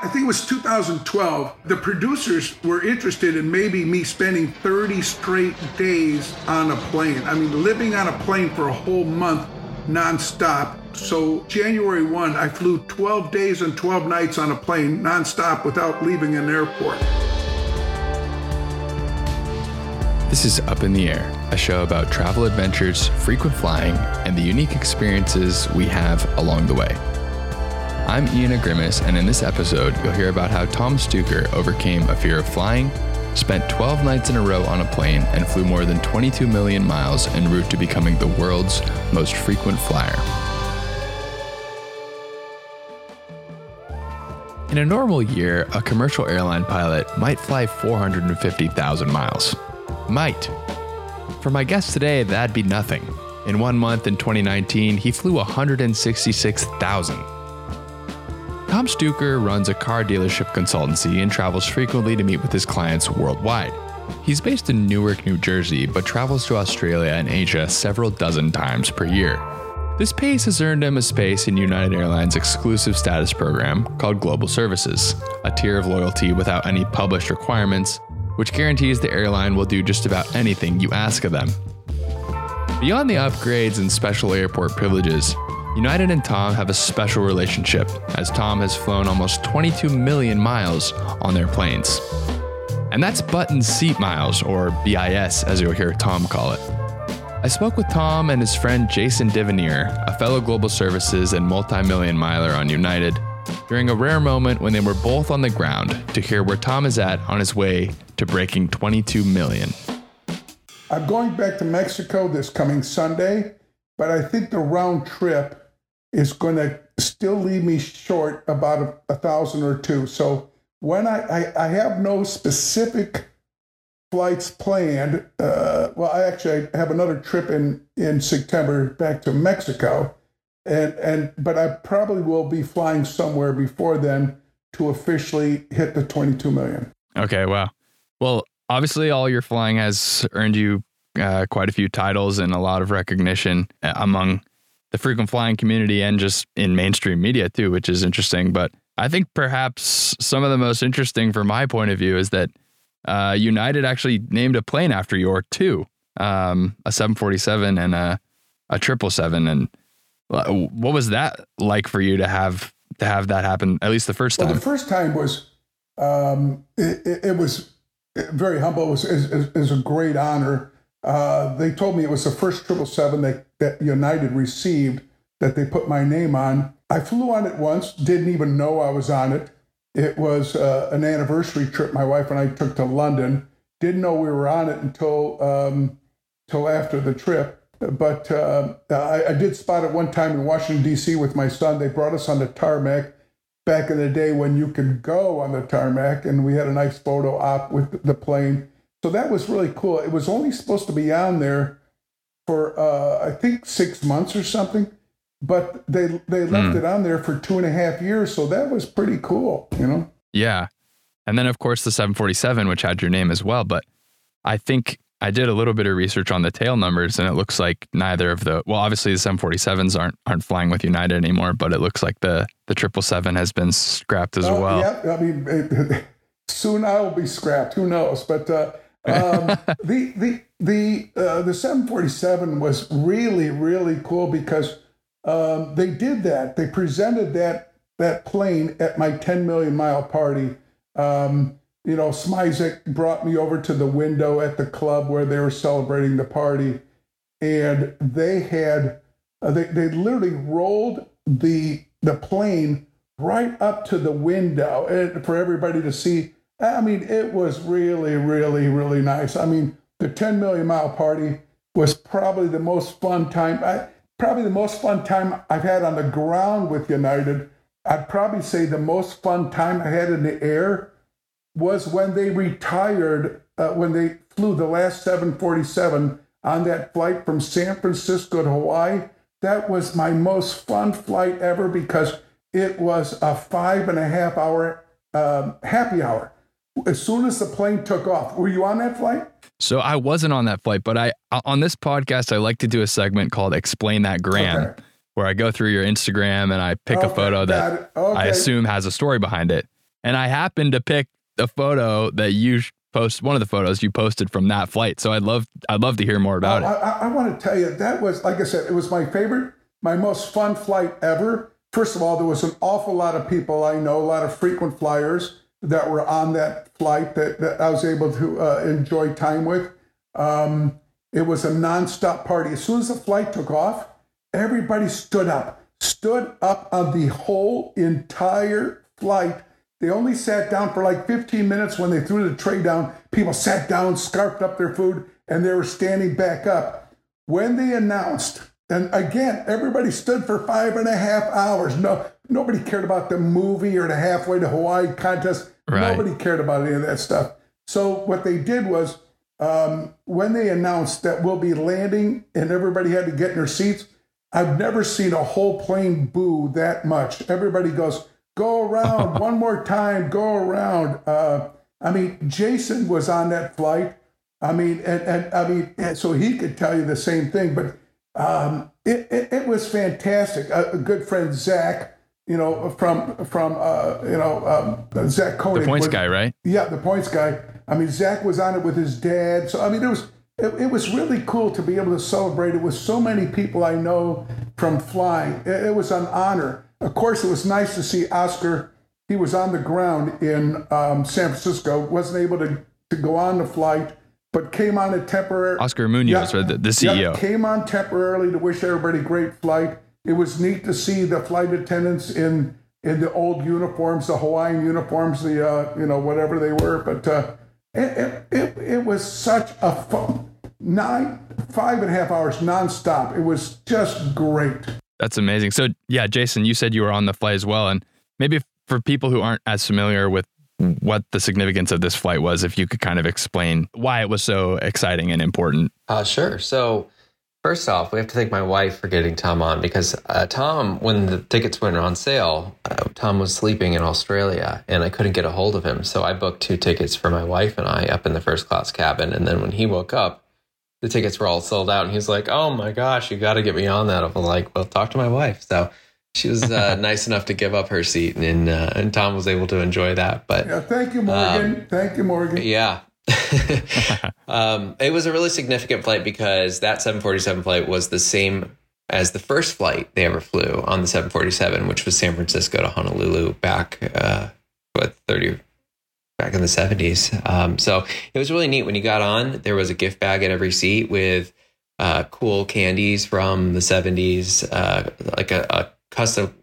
I think it was 2012. The producers were interested in maybe me spending 30 straight days on a plane. I mean, living on a plane for a whole month nonstop. So, January 1, I flew 12 days and 12 nights on a plane nonstop without leaving an airport. This is Up in the Air, a show about travel adventures, frequent flying, and the unique experiences we have along the way. I'm Ian Agrimis, and in this episode, you'll hear about how Tom Stuker overcame a fear of flying, spent 12 nights in a row on a plane, and flew more than 22 million miles en route to becoming the world's most frequent flyer. In a normal year, a commercial airline pilot might fly 450,000 miles. Might. For my guest today, that'd be nothing. In one month in 2019, he flew 166,000. Tom Stuker runs a car dealership consultancy and travels frequently to meet with his clients worldwide. He's based in Newark, New Jersey, but travels to Australia and Asia several dozen times per year. This pace has earned him a space in United Airlines' exclusive status program called Global Services, a tier of loyalty without any published requirements, which guarantees the airline will do just about anything you ask of them. Beyond the upgrades and special airport privileges, United and Tom have a special relationship, as Tom has flown almost 22 million miles on their planes. And that's butt in seat miles, or BIS, as you'll hear Tom call it. I spoke with Tom and his friend Jason Divineer, a fellow global services and multi million miler on United, during a rare moment when they were both on the ground to hear where Tom is at on his way to breaking 22 million. I'm going back to Mexico this coming Sunday, but I think the round trip is going to still leave me short about a, a thousand or two. So when I, I, I, have no specific flights planned, uh, well, I actually have another trip in, in September back to Mexico. And, and but I probably will be flying somewhere before then to officially hit the 22 million. Okay, wow. Well, obviously, all your flying has earned you uh, quite a few titles and a lot of recognition uh, among the frequent flying community and just in mainstream media too, which is interesting. But I think perhaps some of the most interesting from my point of view is that uh, United actually named a plane after you or two, um, a 747 and a a 777. And uh, what was that like for you to have to have that happen? At least the first time. Well, the first time was um, it, it, it, was very humble. It was, it was a great honor. Uh, they told me it was the first 777 that, that United received that they put my name on. I flew on it once, didn't even know I was on it. It was uh, an anniversary trip my wife and I took to London. Didn't know we were on it until um, until after the trip. But uh, I, I, did spot it one time in Washington D.C. with my son. They brought us on the tarmac back in the day when you could go on the tarmac, and we had a nice photo op with the plane. So that was really cool. It was only supposed to be on there for uh, I think six months or something, but they they left mm. it on there for two and a half years. So that was pretty cool, you know. Yeah, and then of course the 747, which had your name as well. But I think I did a little bit of research on the tail numbers, and it looks like neither of the well, obviously the 747s aren't aren't flying with United anymore, but it looks like the the 777 has been scrapped as uh, well. Yeah, I mean, it, soon I will be scrapped. Who knows? But uh, um, the the the uh, the 747 was really really cool because um, they did that. They presented that that plane at my 10 million mile party. Um, you know, Smisek brought me over to the window at the club where they were celebrating the party, and they had uh, they they literally rolled the the plane right up to the window and for everybody to see I mean, it was really, really, really nice. I mean, the 10 million mile party was probably the most fun time. I, probably the most fun time I've had on the ground with United. I'd probably say the most fun time I had in the air was when they retired, uh, when they flew the last 747 on that flight from San Francisco to Hawaii. That was my most fun flight ever because it was a five and a half hour um, happy hour as soon as the plane took off. Were you on that flight? So I wasn't on that flight, but I on this podcast I like to do a segment called "Explain That Gram," okay. where I go through your Instagram and I pick okay, a photo that okay. I assume has a story behind it. And I happened to pick the photo that you post one of the photos you posted from that flight. So I'd love I'd love to hear more about well, it. I, I, want to tell you that was like I said, it was my favorite, my most fun flight ever. First of all, there was an awful lot of people I know, a lot of frequent flyers that were on that flight that, that I was able to uh, enjoy time with. Um, it was a nonstop party. As soon as the flight took off, everybody stood up, stood up on the whole entire flight they only sat down for like 15 minutes when they threw the tray down. People sat down, scarfed up their food, and they were standing back up. When they announced, and again, everybody stood for five and a half hours. No, nobody cared about the movie or the halfway to Hawaii contest. Right. Nobody cared about any of that stuff. So what they did was, um, when they announced that we'll be landing and everybody had to get in their seats, I've never seen a whole plane boo that much. Everybody goes, Go around one more time. Go around. Uh, I mean, Jason was on that flight. I mean, and, and I mean, and so he could tell you the same thing. But um, it, it, it was fantastic. A, a, good friend Zach, you know, from from uh, you know um, Zach Honig, the points was, guy, right? Yeah, the points guy. I mean, Zach was on it with his dad. So I mean, it was it, it was really cool to be able to celebrate it with so many people I know from flying. It, it was an honor. Of course, it was nice to see Oscar. He was on the ground in um, San Francisco, wasn't able to, to go on the flight, but came on a temporary. Oscar Munoz, yeah, the, the CEO. Yeah, came on temporarily to wish everybody great flight. It was neat to see the flight attendants in in the old uniforms, the Hawaiian uniforms, the uh, you know whatever they were. But uh, it, it, it was such a fun nine five and a half hours nonstop. It was just great. That's amazing. So, yeah, Jason, you said you were on the flight as well. And maybe for people who aren't as familiar with what the significance of this flight was, if you could kind of explain why it was so exciting and important. Uh, sure. So, first off, we have to thank my wife for getting Tom on because uh, Tom, when the tickets went on sale, uh, Tom was sleeping in Australia and I couldn't get a hold of him. So, I booked two tickets for my wife and I up in the first class cabin. And then when he woke up, the tickets were all sold out. And he's like, "Oh my gosh, you got to get me on that." I'm like, "Well, talk to my wife." So she was uh, nice enough to give up her seat, and uh, and Tom was able to enjoy that. But yeah, thank you, Morgan. Um, thank you, Morgan. Yeah. um, it was a really significant flight because that 747 flight was the same as the first flight they ever flew on the 747, which was San Francisco to Honolulu back, uh, what, 30, back in the 70s. Um, so it was really neat when you got on. There was a gift bag at every seat with uh, cool candies from the 70s, uh, like a, a, custom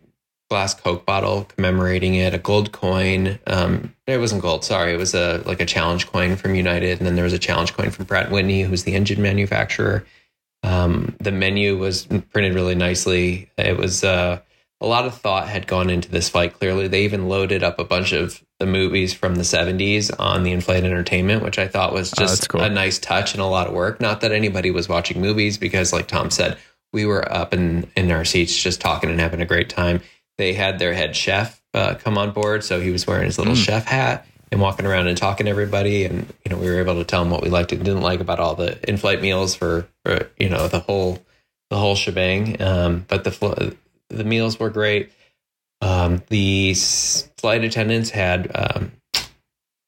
glass Coke bottle commemorating it, a gold coin. Um, it wasn't gold, sorry. It was a like a challenge coin from United, and then there was a challenge coin from Pratt Whitney, who's the engine manufacturer. Um, the menu was printed really nicely. It was uh, a lot of thought had gone into this flight. Clearly, they even loaded up a bunch of the movies from the 70s on the in-flight entertainment, which I thought was oh, just oh, cool. a nice touch and a lot of work. Not that anybody was watching movies because, like Tom said, we were up in in our seats just talking and having a great time. They had their head chef uh, come on board, so he was wearing his little mm. chef hat and walking around and talking to everybody. And you know, we were able to tell him what we liked and didn't like about all the in-flight meals for, for you know the whole the whole shebang. Um, but the the meals were great. Um, the flight attendants had um,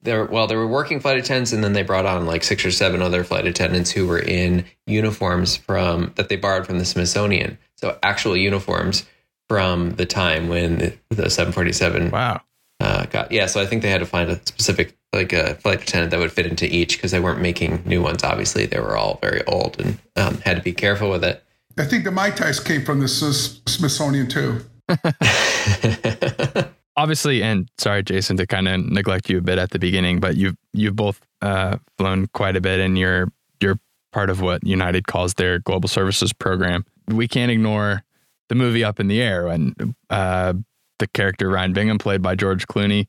there well, there were working flight attendants, and then they brought on like six or seven other flight attendants who were in uniforms from that they borrowed from the Smithsonian. So actual uniforms from the time when the, the 747 wow uh, got yeah. So I think they had to find a specific like a flight attendant that would fit into each because they weren't making new ones. Obviously, they were all very old and um, had to be careful with it. I think the Mai Tais came from the Smithsonian too. Obviously, and sorry, Jason, to kind of neglect you a bit at the beginning, but you've you've both uh, flown quite a bit, and you're you're part of what United calls their global services program. We can't ignore the movie Up in the Air and uh, the character Ryan Bingham, played by George Clooney,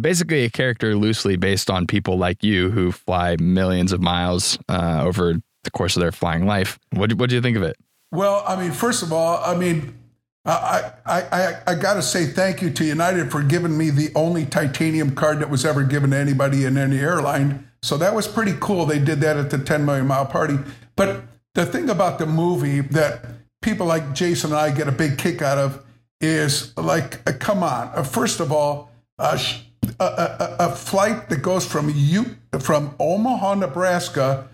basically a character loosely based on people like you who fly millions of miles uh, over the course of their flying life. What what do you think of it? Well, I mean, first of all, I mean, I I I, I got to say thank you to United for giving me the only titanium card that was ever given to anybody in any airline. So that was pretty cool. They did that at the 10 million mile party. But the thing about the movie that people like Jason and I get a big kick out of is like, uh, come on. Uh, first of all, uh, a, a, a flight that goes from U, from Omaha, Nebraska,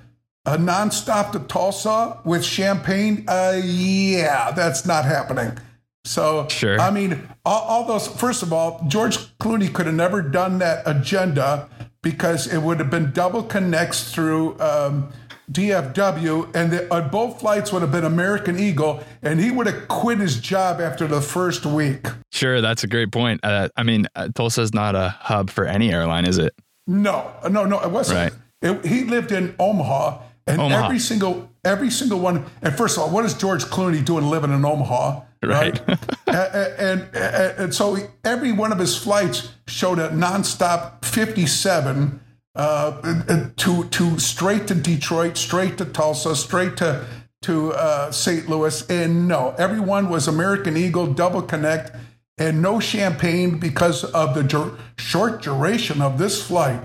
a nonstop to Tulsa with champagne. Uh, yeah, that's not happening. So, Sure. I mean, all, all those. First of all, George Clooney could have never done that agenda because it would have been double connects through um, DFW, and the, uh, both flights would have been American Eagle, and he would have quit his job after the first week. Sure, that's a great point. Uh, I mean, uh, Tulsa's not a hub for any airline, is it? No, no, no, it wasn't. Right. It, he lived in Omaha, and Omaha. every single every single one. And first of all, what is George Clooney doing living in Omaha? Right. A- a- and, and and so every one of his flights showed a nonstop fifty seven. Uh, to to straight to Detroit, straight to Tulsa, straight to to uh, St. Louis, and no, everyone was American Eagle double connect, and no champagne because of the dur- short duration of this flight.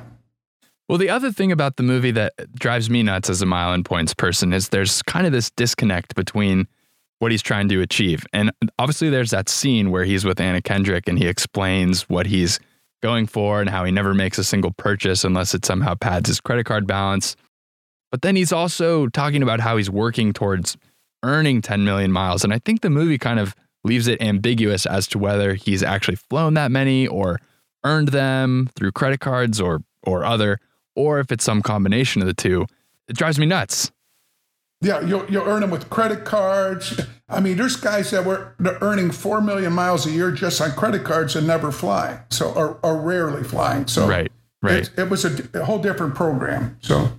Well, the other thing about the movie that drives me nuts as a mile and points person is there's kind of this disconnect between what he's trying to achieve. And obviously, there's that scene where he's with Anna Kendrick and he explains what he's going for and how he never makes a single purchase unless it somehow pads his credit card balance. But then he's also talking about how he's working towards earning 10 million miles. And I think the movie kind of leaves it ambiguous as to whether he's actually flown that many or earned them through credit cards or or other, or if it's some combination of the two. It drives me nuts. Yeah, you'll, you'll earn them with credit cards. I mean, there's guys that were earning four million miles a year just on credit cards and never flying, so or, or rarely flying. So Right, right. it, it was a, a whole different program. So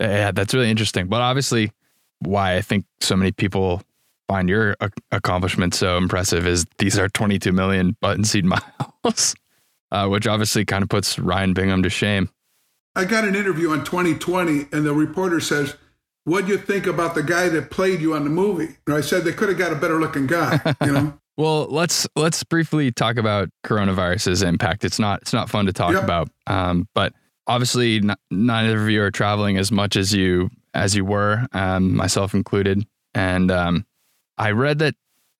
Yeah, that's really interesting. But obviously, why I think so many people find your ac- accomplishment so impressive is these are 22 million butt in seat miles, uh, which obviously kind of puts Ryan Bingham to shame. I got an interview on 2020, and the reporter says, "What do you think about the guy that played you on the movie?" And I said they could have got a better looking guy. You know, Well, let's let's briefly talk about coronavirus's impact. It's not it's not fun to talk Yep. about, um, but obviously, n- neither of you are traveling as much as you as you were, um, myself included. And um, I read that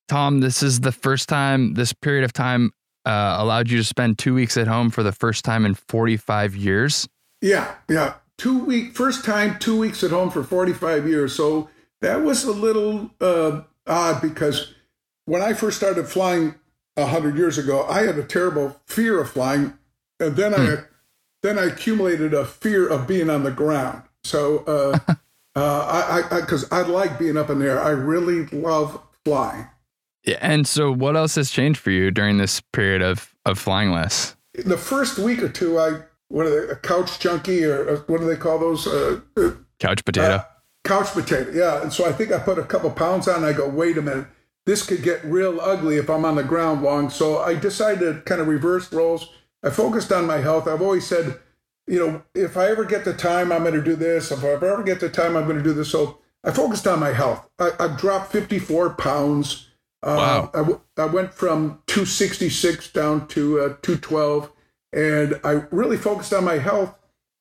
Tom, this is the first time this period of time uh, allowed you to spend two weeks at home for the first time in 45 years. Yeah, yeah. Two week first time, two weeks at home for 45 years. So that was a little uh, odd because when I first started flying hundred years ago, I had a terrible fear of flying, and then I then I accumulated a fear of being on the ground. So uh, uh, I because I, I like being up in the air. I really love flying. Yeah, And so, what else has changed for you during this period of of flying less? The first week or two, I what are they, a couch junkie or uh, what do they call those? Uh, uh, Couch potato. Couch potato, yeah. And so I think I put a couple pounds on. And I go, wait a minute, this could get real ugly if I'm on the ground long. So I decided to kind of reverse roles. I focused on my health. I've always said, you know, if I ever get the time, I'm going to do this. If I ever get the time, I'm going to do this. So I focused on my health. I, I've dropped 54 pounds. Uh, Wow. I, w- I went from 266 down to uh, 212, and I really focused on my health.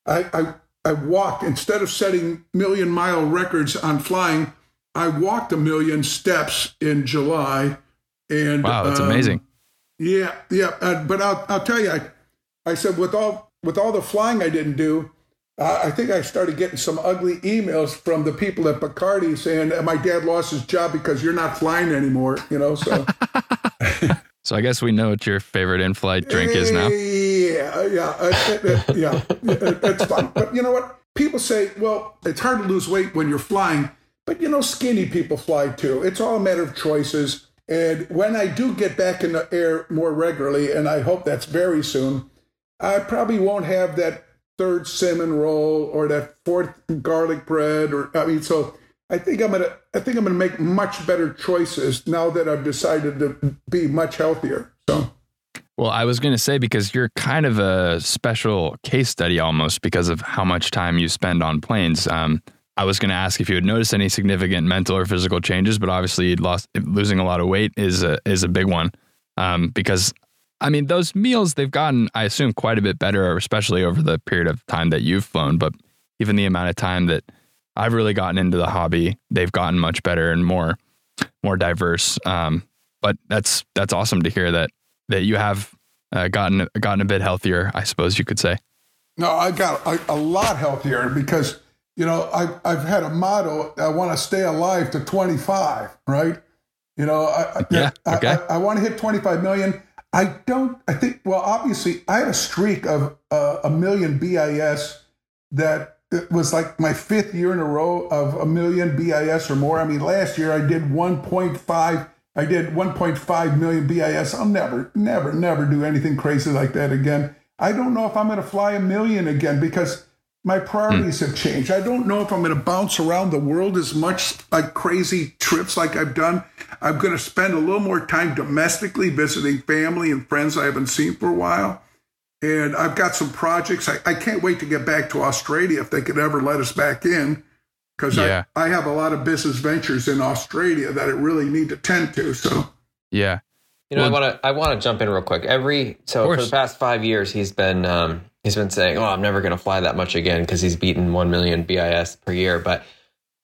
I, I I walked instead of setting million mile records on flying. I walked a million steps in July, and wow, that's um, amazing. Yeah, yeah. Uh, but I'll I'll tell you, I I said with all with all the flying I didn't do, uh, I think I started getting some ugly emails from the people at Bacardi saying my dad lost his job because you're not flying anymore. You know, so. So I guess we know what your favorite in-flight drink is now. Yeah, yeah, uh, uh, uh, yeah. It's fun, but you know what? People say, well, it's hard to lose weight when you're flying, but you know, skinny people fly too. It's all a matter of choices. And when I do get back in the air more regularly, and I hope that's very soon, I probably won't have that third cinnamon roll or that fourth garlic bread, or I mean, so I think I'm gonna, I think I'm gonna make much better choices now that I've decided to be much healthier. So. Well, I was going to say because you're kind of a special case study almost because of how much time you spend on planes. Um, I was going to ask if you had noticed any significant mental or physical changes, but obviously lost losing a lot of weight is a is a big one. Um, because I mean those meals they've gotten I assume quite a bit better, especially over the period of time that you've flown. But even the amount of time that I've really gotten into the hobby, they've gotten much better and more more diverse. Um, but that's that's awesome to hear that that you have uh, gotten gotten a bit healthier, I suppose you could say. No, I got a, a lot healthier because you know I've I've had a motto. I want to stay alive to 25, right? You know, I, yeah, okay. I, I, I want to hit 25 million. I don't. I think. Well, obviously, I had a streak of uh, a million BIS that it was like my fifth year in a row of a million BIS or more. I mean, last year I did 1.5. I did 1.5 million BIS. I'll never, never, never do anything crazy like that again. I don't know if I'm going to fly a million again because my priorities hmm. have changed. I don't know if I'm going to bounce around the world as much like crazy trips like I've done. I'm going to spend a little more time domestically visiting family and friends I haven't seen for a while. And I've got some projects. I, I can't wait to get back to Australia if they could ever let us back in because Yeah. I, I have a lot of business ventures in Australia that I really need to tend to. So, Yeah. You know, Well- I want to I want to jump in real quick. Every so for the past five years, he's been um, he's been saying, "Oh, I'm never going to fly that much again" because he's beaten one million BIS per year. But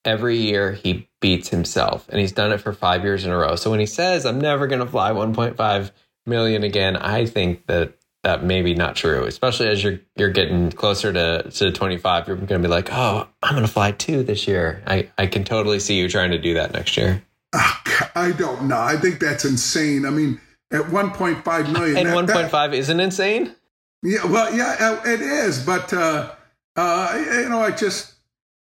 every year he beats himself, and he's done it for five years in a row. So when he says, "I'm never going to fly 1.5 million again," I think that that may be not true. Especially as you're you're getting closer to to 25, you're going to be like, "Oh, I'm going to fly two this year." I I can totally see you trying to do that next year. ah, I don't know. I think that's insane. I mean, at 1.5 million. And that- that- 1.5 isn't insane. Yeah, well, yeah, uh, it is, but uh, uh, you know, I just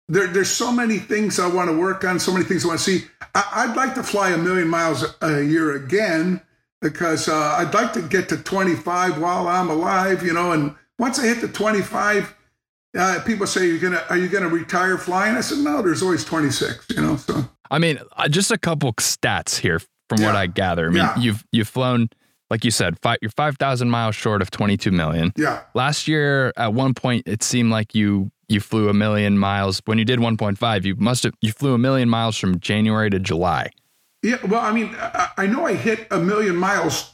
there, there's so many things I want to work on, so many things I want to see. I, I'd like to fly a million miles a year again because uh, I'd like to get to 25 while I'm alive, you know. And once I hit the 25, uh, people say, "You're gonna are you gonna retire flying?" I said, "No, there's always 26," you know. So I mean, uh, just a couple stats here from what I gather. I mean, Yeah. you've you've flown, like you said, five, you're five thousand miles short of twenty two million. yeah, Last year, at one point, it seemed like you you flew a million miles. When you did one point five, you must have you flew a million miles from January to July. Yeah. Well, I mean, I, I know I hit a million miles,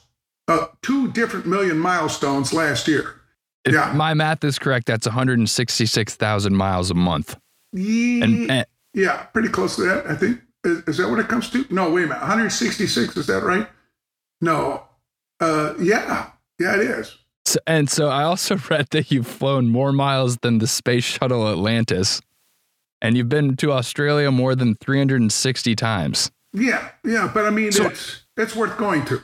uh, two different million milestones last year. If Yeah. my math is correct, that's one hundred and sixty six thousand miles a month. Yeah, And, and yeah, pretty close to that, I think. Is, is that what it comes to? No, wait a minute. 166, is that right? No. Uh, yeah, yeah, it is. so, and so I also read that you've flown more miles than the space shuttle Atlantis, and you've been to Australia more than three hundred and sixty times. Yeah, yeah, but I mean, So- it's it's worth going to.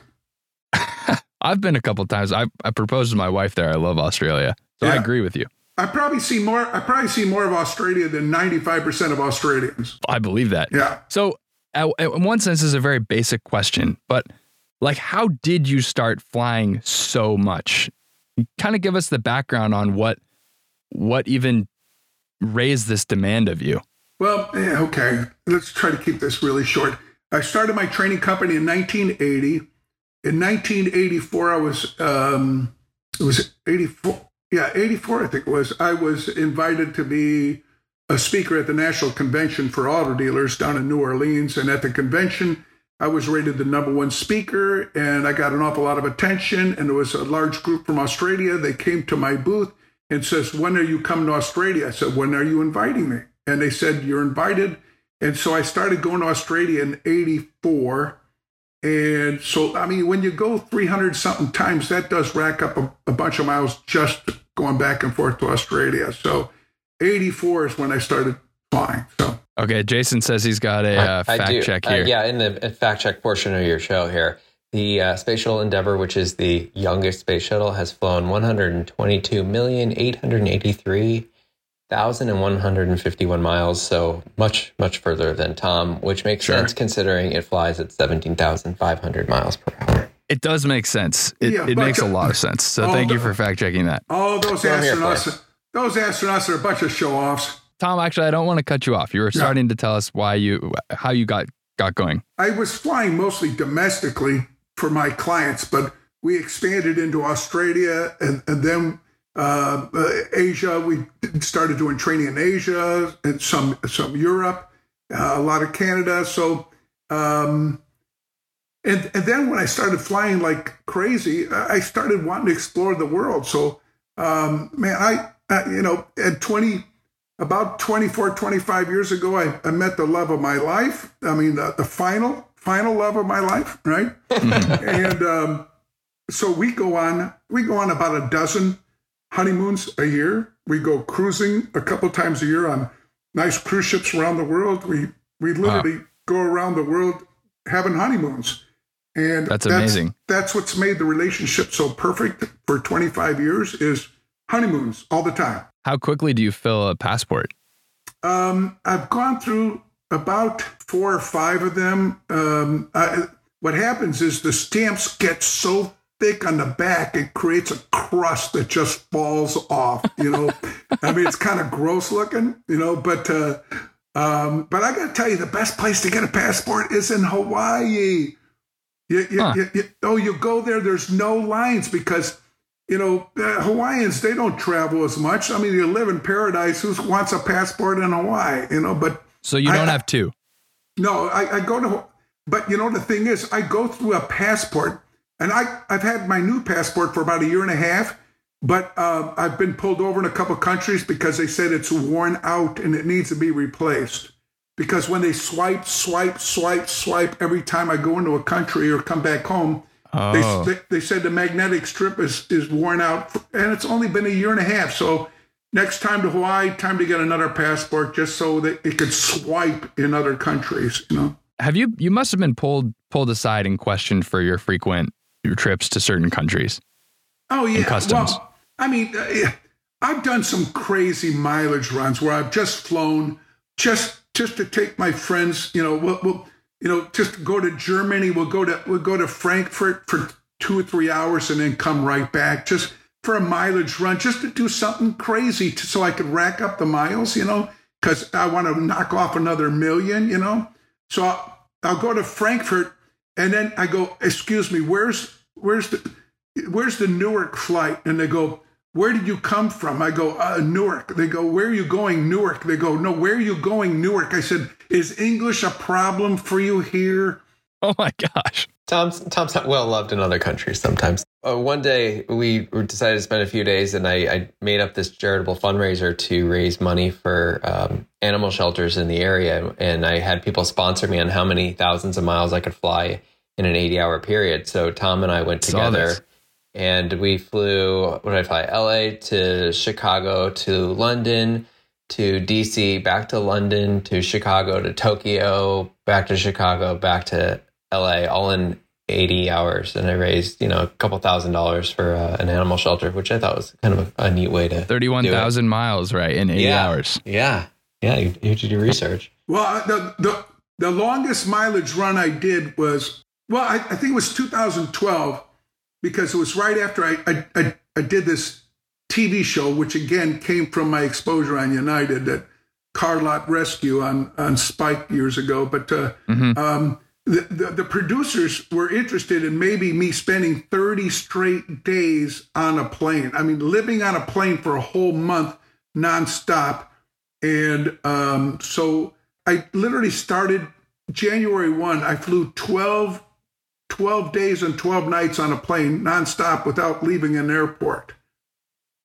I've been a couple times. I, I proposed to my wife there. I love Australia. So I agree with you. I probably see more. I probably see more of Australia than 95% of Australians. I believe that. Yeah. So, in one sense, is a very basic question, but like, how did you start flying so much? Kind of give us the background on what what even raised this demand of you. Well, yeah, okay. Let's try to keep this really short. I started my training company in 1980. In 1984, I was, um, it was 84. Yeah, 84, I think it was. I was invited to be a speaker at the National Convention for Auto Dealers down in New Orleans. And at the convention, I was rated the number one speaker, and I got an awful lot of attention. And there was a large group from Australia. They came to my booth and says, "When are you coming to Australia?" I said, "When are you inviting me?" And they said, "You're invited." And so I started going to Australia in '84. And so, I mean, when you go 300 something times, that does rack up a, a bunch of miles just going back and forth to Australia. So, 84 is when I started flying. So, Okay, Jason says he's got a uh, I fact do. check Uh, here. yeah, in the uh, fact check portion of your show here, the uh, Space Shuttle Endeavour, which is the youngest space shuttle, has flown 122,883,151 miles. So much, much further than Tom, which makes Sure. sense considering it flies at 17,500 miles per hour. It does make sense. It, Yeah, it makes a lot of sense. So Oh, thank you for fact checking that. oh, those I'm here astronauts, those astronauts are a bunch of show offs. Tom, actually, I don't want to cut you off. You were starting to tell us why you how you got got going. I was flying mostly domestically for my clients, but we expanded into Australia and, and then uh, uh, Asia. We started doing training in Asia and some some Europe, uh, a lot of Canada. So, um, and and then when I started flying like crazy, I I started wanting to explore the world. So, um, man, I, I you know at twenty about 24 25 years ago I, I met the love of my life i mean the, the final final love of my life right and um, so we go on we go on about a dozen honeymoons a year. We go cruising a couple times a year on nice cruise ships around the world. We we literally wow. go around the world having honeymoons. And that's, that's amazing. That's what's made the relationship so perfect for 25 years is honeymoons all the time. How quickly do you fill a passport? Um, I've gone through about four or five of them. Um, I, what happens is the stamps get so thick on the back, it creates a crust that just falls off. You know, I mean, it's kind of gross looking, you know, but uh, um, but I got to tell you, the best place to get a passport is in Hawaii. You, you, huh. you, oh, you go there. There's no lines because you know uh, Hawaiians they don't travel as much. I mean, you live in paradise. Who wants a passport in Hawaii? You know, but so you don't I, have two. No, I, I go to, but you know the thing is, I go through a passport, and I I've had my new passport for about a year and a half, but uh, I've been pulled over in a couple countries because they said it's worn out and it needs to be replaced. Because when they swipe, swipe, swipe, swipe every time I go into a country or come back home, oh. they, they said the magnetic strip is, is worn out. And it's only been a year and a half. So next time to Hawaii, time to get another passport just so that it could swipe in other countries, you know. Have you you must have been pulled pulled aside and questioned for your frequent trips to certain countries? Oh yeah, customs. Well, I mean, uh, I've done some crazy mileage runs where I've just flown just just to take my friends. You know, we'll, we'll you know just go to Germany. We'll go to we'll go to Frankfurt for two or three hours and then come right back just for a mileage run, just to do something crazy to, so I could rack up the miles. You know, because I want to knock off another million. You know, so I'll, I'll go to Frankfurt and then I go, excuse me, where's where's the where's the Newark flight? And they go, where did you come from? I go, uh, Newark. They go, where are you going? Newark. They go, no, where are you going? Newark. I said, is English a problem for you here? Oh my gosh. Tom's Tom's well loved in other countries sometimes. Uh, one day we decided to spend a few days, and I, I, made up this charitable fundraiser to raise money for um, animal shelters in the area. And I had people sponsor me on how many thousands of miles I could fly in an 80 hour period. So Tom and I went together and we flew. What did I fly? L.A. to Chicago to London to DC, back to London to Chicago to Tokyo, back to Chicago, back to LA, all in 80 hours. And I raised, you know, a couple thousand dollars for uh, an animal shelter, which I thought was kind of a, a neat way to 31,000 miles, right? In 80 yeah. hours. Yeah. Yeah. You, you have to do research. Well, the, the, the longest mileage run I did was, well, I, I think it was 2012 because it was right after I, I, I, I did this TV show, which again came from my exposure on United at Car Lot Rescue on, on Spike years ago. But uh, mm-hmm. um, the, the, the, producers were interested in maybe me spending 30 straight days on a plane. I mean, living on a plane for a whole month nonstop. And um, so I literally started January 1. I flew 12 12 days and 12 nights on a plane nonstop without leaving an airport.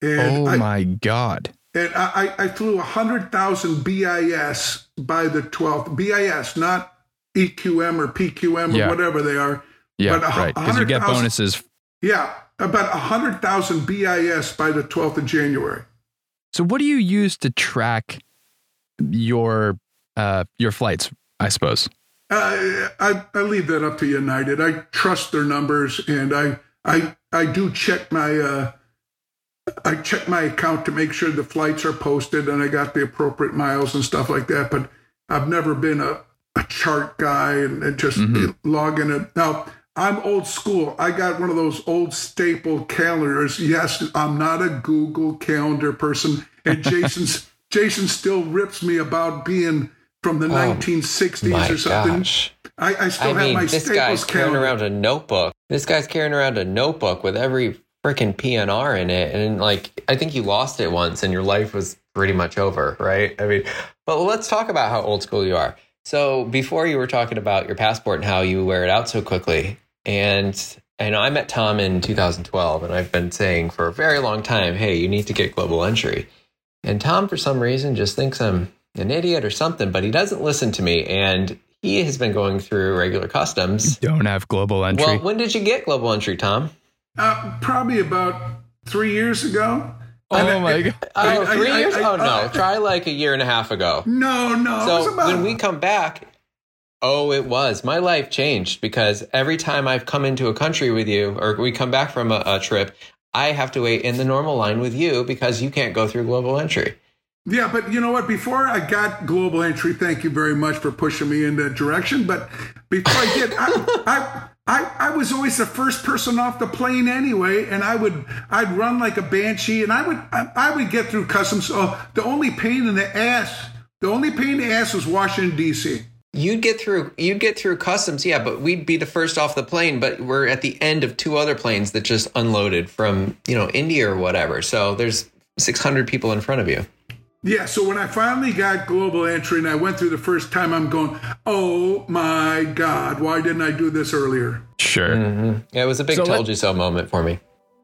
And oh I, my God. And I, I flew 100,000 BIS by the 12th. BIS, not EQM or PQM or yeah. whatever they are. Yeah, but right. Because you get bonuses. Yeah, about 100,000 BIS by the 12th of January. So what do you use to track your uh, your flights, I suppose? Uh, I, I leave that up to United. I trust their numbers, and I I I do check my uh, I check my account to make sure the flights are posted and I got the appropriate miles and stuff like that. But I've never been a, a chart guy and, and just mm-hmm. logging it. Now I'm old school. I got one of those old staple calendars. Yes, I'm not a Google Calendar person, and Jason's Jason still rips me about being from the oh, 1960s or something. Gosh. I, I still I have mean, my this guy's carrying around a notebook. This guy's carrying around a notebook with every freaking PNR in it, and like I think you lost it once, and your life was pretty much over, right? I mean, but let's talk about how old school you are. So before you were talking about your passport and how you wear it out so quickly, and I know I met Tom in 2012, and I've been saying for a very long time, hey, you need to get global entry. And Tom, for some reason, just thinks I'm an idiot or something, but he doesn't listen to me. And he has been going through regular customs. You don't have global entry. Well, when did you get global entry, Tom? Uh, probably about three years ago. Oh my god! Oh, I- three I- years? I- oh no, uh, try like a year and a half ago. No, no. it was So about, when we come back, oh, it was. My life changed because every time I've come into a country with you or we come back from a, a trip, I have to wait in the normal line with you because you can't go through global entry. Yeah, but you know what? Before I got global entry, thank you very much for pushing me in that direction. But before I did, I, I, I, I was always the first person off the plane anyway, and I would, I'd run like a banshee, and I would, I, I would get through customs. So the only pain in the ass, the only pain in the ass was Washington D.C. You'd get through you'd get through customs, yeah, but we'd be the first off the plane, but we're at the end of two other planes that just unloaded from, you know, India or whatever. So there's 600 people in front of you. Yeah, so when I finally got global entry and I went through the first time, I'm going, oh my God, why didn't I do this earlier? Sure. Mm-hmm. Yeah, it was a big So let- told you so moment for me.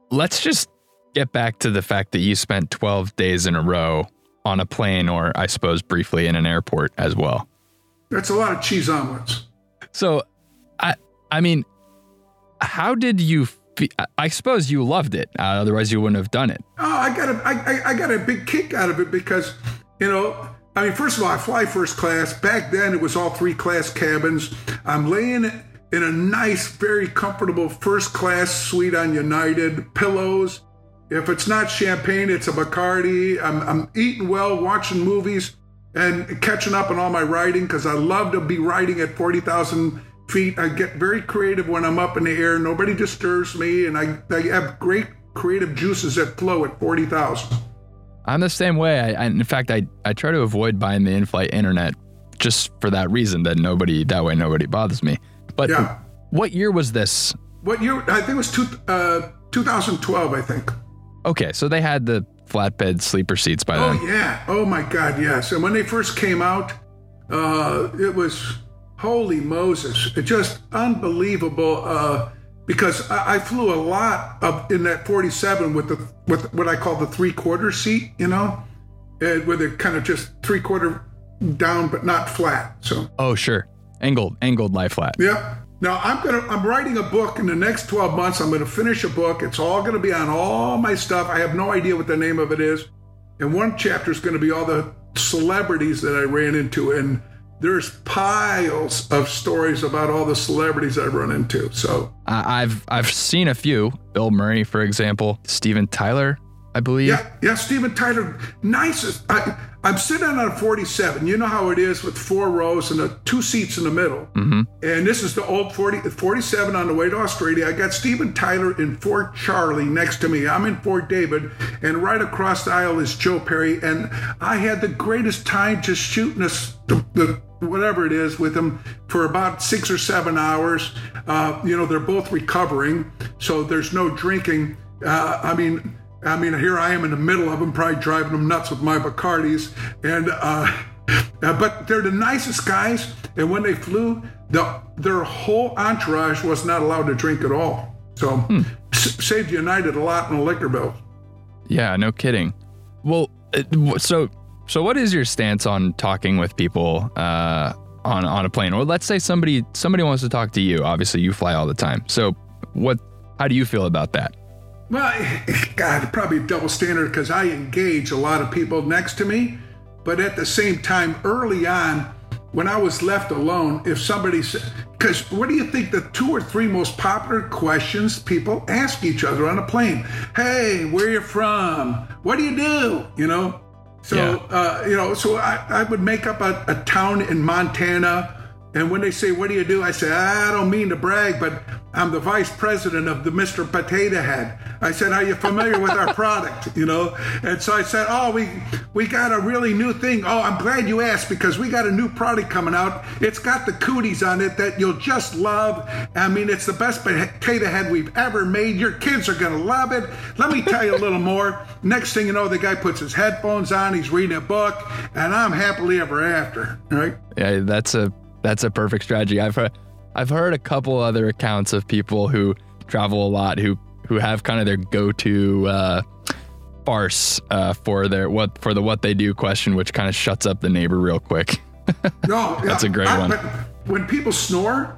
Let's just get back to the fact that you spent 12 days in a row on a plane, or I suppose briefly in an airport as well. That's a lot of cheese omelets. So, I I mean, how did you? I- suppose you loved it. Uh, otherwise, you wouldn't have done it. Oh, I got a, I, I- I got a big kick out of it because, you know, I mean, first of all, I fly first class. Back then, it was all three class cabins. I'm laying in a nice, very comfortable first class suite on United, pillows. If it's not champagne, it's a Bacardi. I'm, I'm eating well, watching movies, and catching up on all my writing because I love to be writing at 40,000 feet. I get very creative when I'm up in the air. Nobody disturbs me, and I, I have great creative juices that flow at 40,000. I'm the same way. I, I, in fact, I, I try to avoid buying the in-flight internet just for that reason. That nobody that way nobody bothers me. But Yeah. what year was this? What year? I think it was two, uh, 2012, I think. Okay, so they had the flatbed sleeper seats by Oh then. Oh, yeah. Oh my God, yes. And when they first came out, uh, it was holy Moses. Just unbelievable. Uh, because I, I flew a lot of in that 47 with the with what I call the three quarter seat, you know, and where they're kind of just three quarter down but not flat. So Oh, sure. Angled, angled lie flat. Yep. Now I'm gonna I'm writing a book in the next 12 months. I'm gonna finish a book. It's all gonna be on all my stuff. I have no idea what the name of it is. And one chapter is gonna be all the celebrities that I ran into. And there's piles of stories about all the celebrities I've run into. So I've I've seen a few. Bill Murray, for example. Steven Tyler, I believe. yeah, yeah, Steven Tyler, nicest. I I'm sitting on a 47. You know how it is with four rows and the two seats in the middle. Mm-hmm. And this is the old 40, 47 on the way to Australia. I got Steven Tyler in Fort Charlie next to me. I'm in Fort David, and right across the aisle is Joe Perry. And I had the greatest time just shooting this, the, the whatever it is with him for about six or seven hours. Uh, you know, they're both recovering, so there's no drinking. Uh, I mean, I mean, here I am in the middle of them, probably driving them nuts with my Bacardis, and. Uh, uh, but they're the nicest guys, and when they flew, the, their whole entourage was not allowed to drink at all. So s- saved United a lot in the liquor bill. Yeah, no kidding. Well, so so what is your stance on talking with people uh, on on a plane? Or let's say somebody somebody wants to talk to you. Obviously, you fly all the time. So what? How do you feel about that? Well, God, probably double standard because I engage a lot of people next to me, but at the same time, early on, when I was left alone, if somebody said, because what do you think the two or three most popular questions people ask each other on a plane? Hey, where you from? What do you do? You know? So, Yeah. uh, you know, so I, I would make up a, a town in Montana. And when they say, What do you do? I say, I don't mean to brag, but I'm the vice president of the Mr. Potato Head. I said, Are you familiar with our product? You know? And so I said, Oh, we we got a really new thing. Oh, I'm glad you asked because we got a new product coming out. It's got the cooties on it that you'll just love. I mean, it's the best potato head we've ever made. Your kids are gonna love it. Let me tell you a little more. Next thing you know, the guy puts his headphones on, he's reading a book, and I'm happily ever after. Right? Yeah, that's a that's a perfect strategy. I've heard, I've heard a couple other accounts of people who travel a lot who who have kind of their go-to uh, farce uh, for their what for the what they do question, which kind of shuts up the neighbor real quick. No, That's a great I- one. When people snore,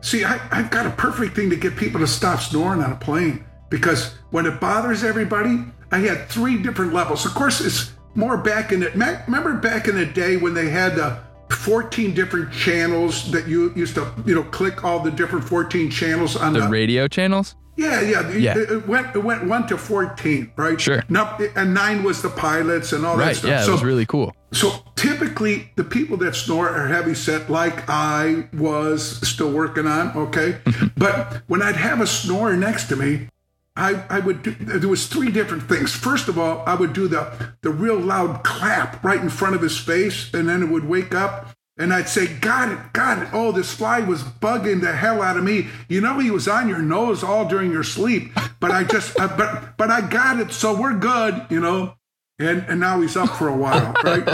see, I, I've got a perfect thing to get people to stop snoring on a plane. because when it bothers everybody, I had three different levels. Of course, it's more back in it. Remember back in the day when they had the 14 different channels that you used to, you know, click all the different 14 channels on the, the radio channels? Yeah, yeah. Yeah. It, it went it went one to 14, right? Sure. And nine was the pilots and all that Right. stuff. Yeah, it so, was really cool. so typically the people that snore are heavy set, like I was still working on, okay? Mm-hmm. but when I'd have a snorer next to me, I, I would do there was three different things. First of all, I would do the the real loud clap right in front of his face, and then it would wake up. And I'd say, Got it, got it. Oh, this fly was bugging the hell out of me. You know, he was on your nose all during your sleep, but I just, uh, but, but I got it. So we're good, you know and and now he's up for a while, right?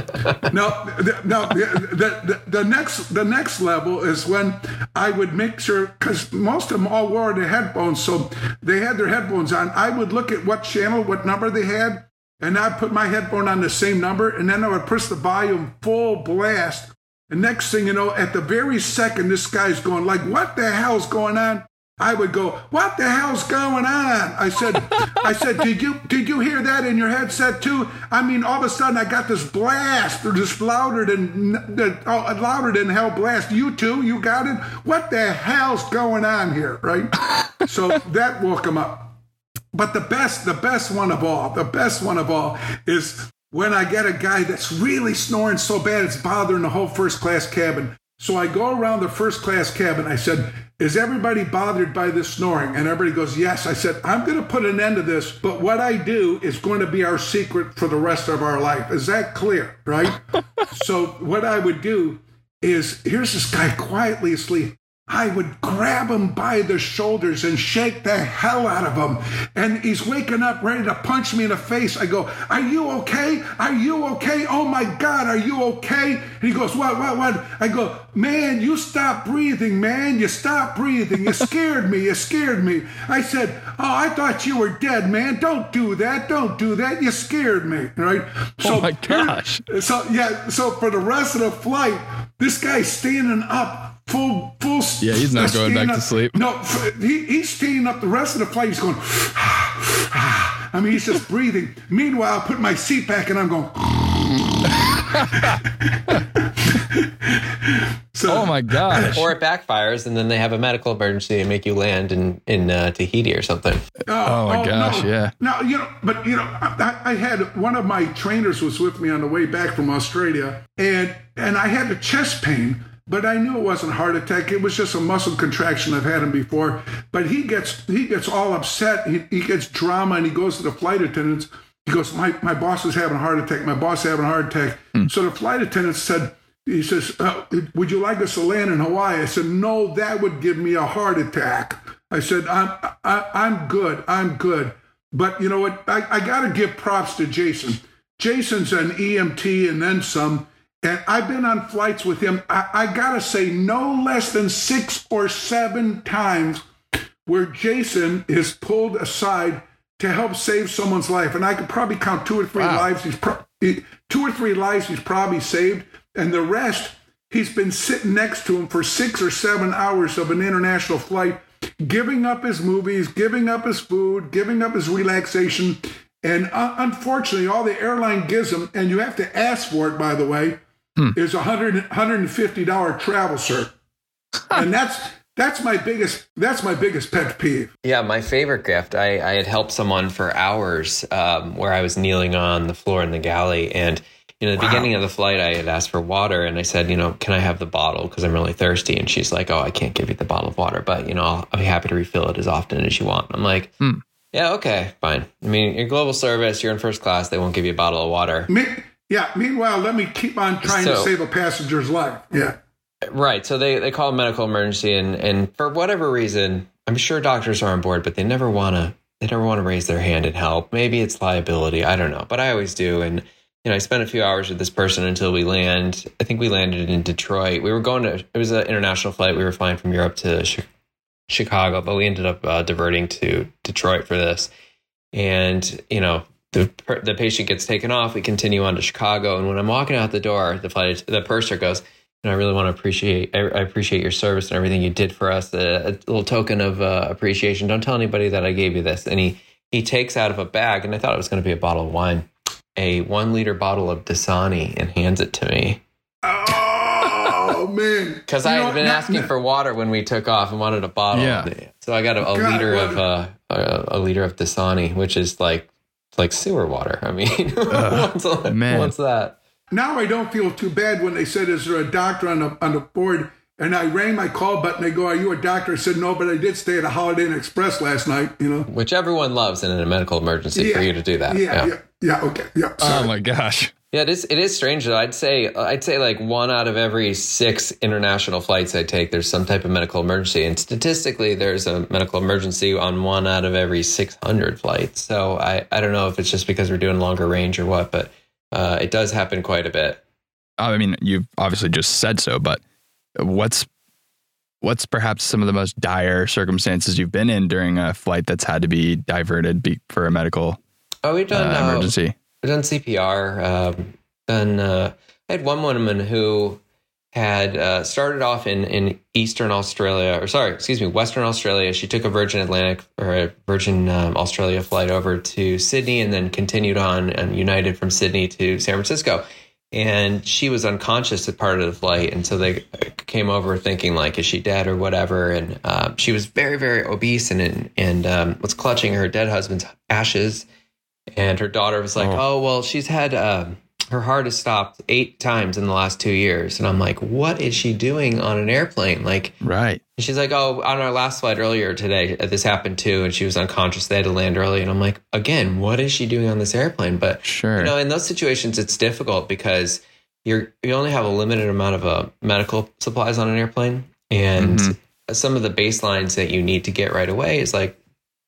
now, the, now the, the, the next the next level is when I would make sure because most of them all wore their headphones, so they had their headphones on. I would look at what channel, what number they had, and I'd put my headphone on the same number, and then I would press the volume full blast. And next thing you know, at the very second, this guy's going like, "What the hell's going on?" I would go, "What the hell's going on?" I said, "I said, did you did you hear that in your headset too?" I mean, all of a sudden, I got this blast, or just louder than oh, louder than hell blast. You too, you got it. What the hell's going on here, right? so that woke him up. But the best, the best one of all, the best one of all is when I get a guy that's really snoring so bad it's bothering the whole first class cabin. So I go around the first class cabin. I said, Is everybody bothered by this snoring? And everybody goes, Yes. I said, I'm going to put an end to this, but what I do is going to be our secret for the rest of our life. Is that clear? Right? so what I would do is here's this guy quietly asleep. I would grab him by the shoulders and shake the hell out of him. And he's waking up ready to punch me in the face. I go, Are you okay? Are you okay? Oh my God, are you okay? And he goes, What, what, what? I go, Man, you stop breathing, man. You stop breathing. You scared me. You scared me. I said, Oh, I thought you were dead, man. Don't do that. Don't do that. You scared me. Right? Oh my gosh. So, yeah, so for the rest of the flight, this guy's standing up full full Yeah, he's not going back standing to sleep. no he, he's standing up the rest of the flight he's going i mean he's just breathing meanwhile i put my seat back and i'm going so Oh my gosh. Or it backfires, and then they have a medical emergency and make you land in in uh, Tahiti or something. Oh my gosh, no. yeah. No, you know, but you know, I, I had one of my trainers was with me on the way back from Australia, and and I had a chest pain, but I knew it wasn't a heart attack. It was just a muscle contraction. I've had him before, but he gets he gets all upset. He, he gets drama, and he goes to the flight attendants. He goes, my my boss is having a heart attack. My boss is having a heart attack. So the flight attendant said. He says, uh, "Would you like us to land in Hawaii?" I said, "No, that would give me a heart attack." I said, "I'm I, I'm good. I'm good." But you know what? I, I got to give props to Jason. Jason's an EMT and then some. And I've been on flights with him. I, I got to say, no less than six or seven times where Jason is pulled aside to help save someone's life. And I could probably count two or three Wow. lives. He's pro- two or three lives he's probably saved. And the rest, he's been sitting next to him for six or seven hours of an international flight, giving up his movies, giving up his food, giving up his relaxation. And uh, unfortunately, all the airline gives him, and you have to ask for it, by the way, is a hundred hundred and fifty dollar travel cert, and that's that's my biggest that's my biggest pet peeve. Yeah, my favorite gift. I, I had helped someone for hours um, where I was kneeling on the floor in the galley. And, you know, the Wow. beginning of the flight, I had asked for water and I said, you know, can I have the bottle? Because I'm really thirsty. And she's like, oh, I can't give you the bottle of water, but, you know, I'll, I'll be happy to refill it as often as you want. I'm like, Hmm. yeah, okay, fine. I mean, you're global service, you're in first class, they won't give you a bottle of water. Me, yeah. Meanwhile, let me keep on trying to save a passenger's life. Yeah. Right. So they, they call a medical emergency and, and for whatever reason, I'm sure doctors are on board, but they never wanna they never want to raise their hand and help. Maybe it's liability. I don't know. But I always do. And you know, I spent a few hours with this person until we land. I think we landed in Detroit. We were going to it was an international flight. We were flying from Europe to Chicago, but we ended up uh, diverting to Detroit for this. And, you know, the per- the patient gets taken off. We continue on to Chicago, and when I'm walking out the door, the flight the purser goes, and I really want to appreciate. I, I appreciate your service and everything you did for us. A, a little token of uh, appreciation. Don't tell anybody that I gave you this." And he he takes out of a bag, and I thought it was going to be a bottle of wine, a one liter bottle of Dasani, and hands it to me. Oh man! Because I had been now- asking for water when we took off and wanted a bottle. Yeah. So I got a, a God, liter what of uh, a, a liter of Dasani, which is like like sewer water. I mean, uh, what's, man. what's that? Now I don't feel too bad when they said, "Is there a doctor on the on the board?" And I rang my call button. They go, "Are you a doctor?" I said, "No, but I did stay at a Holiday Inn Express last night." You know. Which everyone loves in a medical emergency for you to do that. Yeah, yeah, yeah. okay, yeah. Oh my gosh. Yeah, it is. It is strange though. I'd say I'd say like one out of every six international flights I take, there's some type of medical emergency, and statistically, there's a medical emergency on one out of every 600 flights. So I I don't know if it's just because we're doing longer range or what, but uh, it does happen quite a bit. I mean, you've obviously just said so, but what's what's perhaps some of the most dire circumstances you've been in during a flight that's had to be diverted be, for a medical Oh, done uh, emergency? I've done CPR. Um, done. Uh, I had one woman who had uh, started off in in Eastern Australia, or sorry, excuse me, Western Australia. She took a Virgin Atlantic or a Virgin um, Australia flight over to Sydney, and then continued on and United from Sydney to San Francisco. And she was unconscious at part of the flight, and so they came over thinking like, "Is she dead or whatever?" And um, she was very, very obese and and, and um, was clutching her dead husband's ashes and her daughter was like, Oh. "Oh, well, she's had um, her heart has stopped eight times in the last two years." And I'm like, "What is she doing on an airplane?" Like, Right. and she's like, "Oh, on our last flight earlier today, uh, this happened too, and she was unconscious. They had to land early." And I'm like, "Again, what is she doing on this airplane?" But Sure. you know, in those situations, it's difficult because you're you only have a limited amount of uh, medical supplies on an airplane, and Mhm. some of the baselines that you need to get right away is like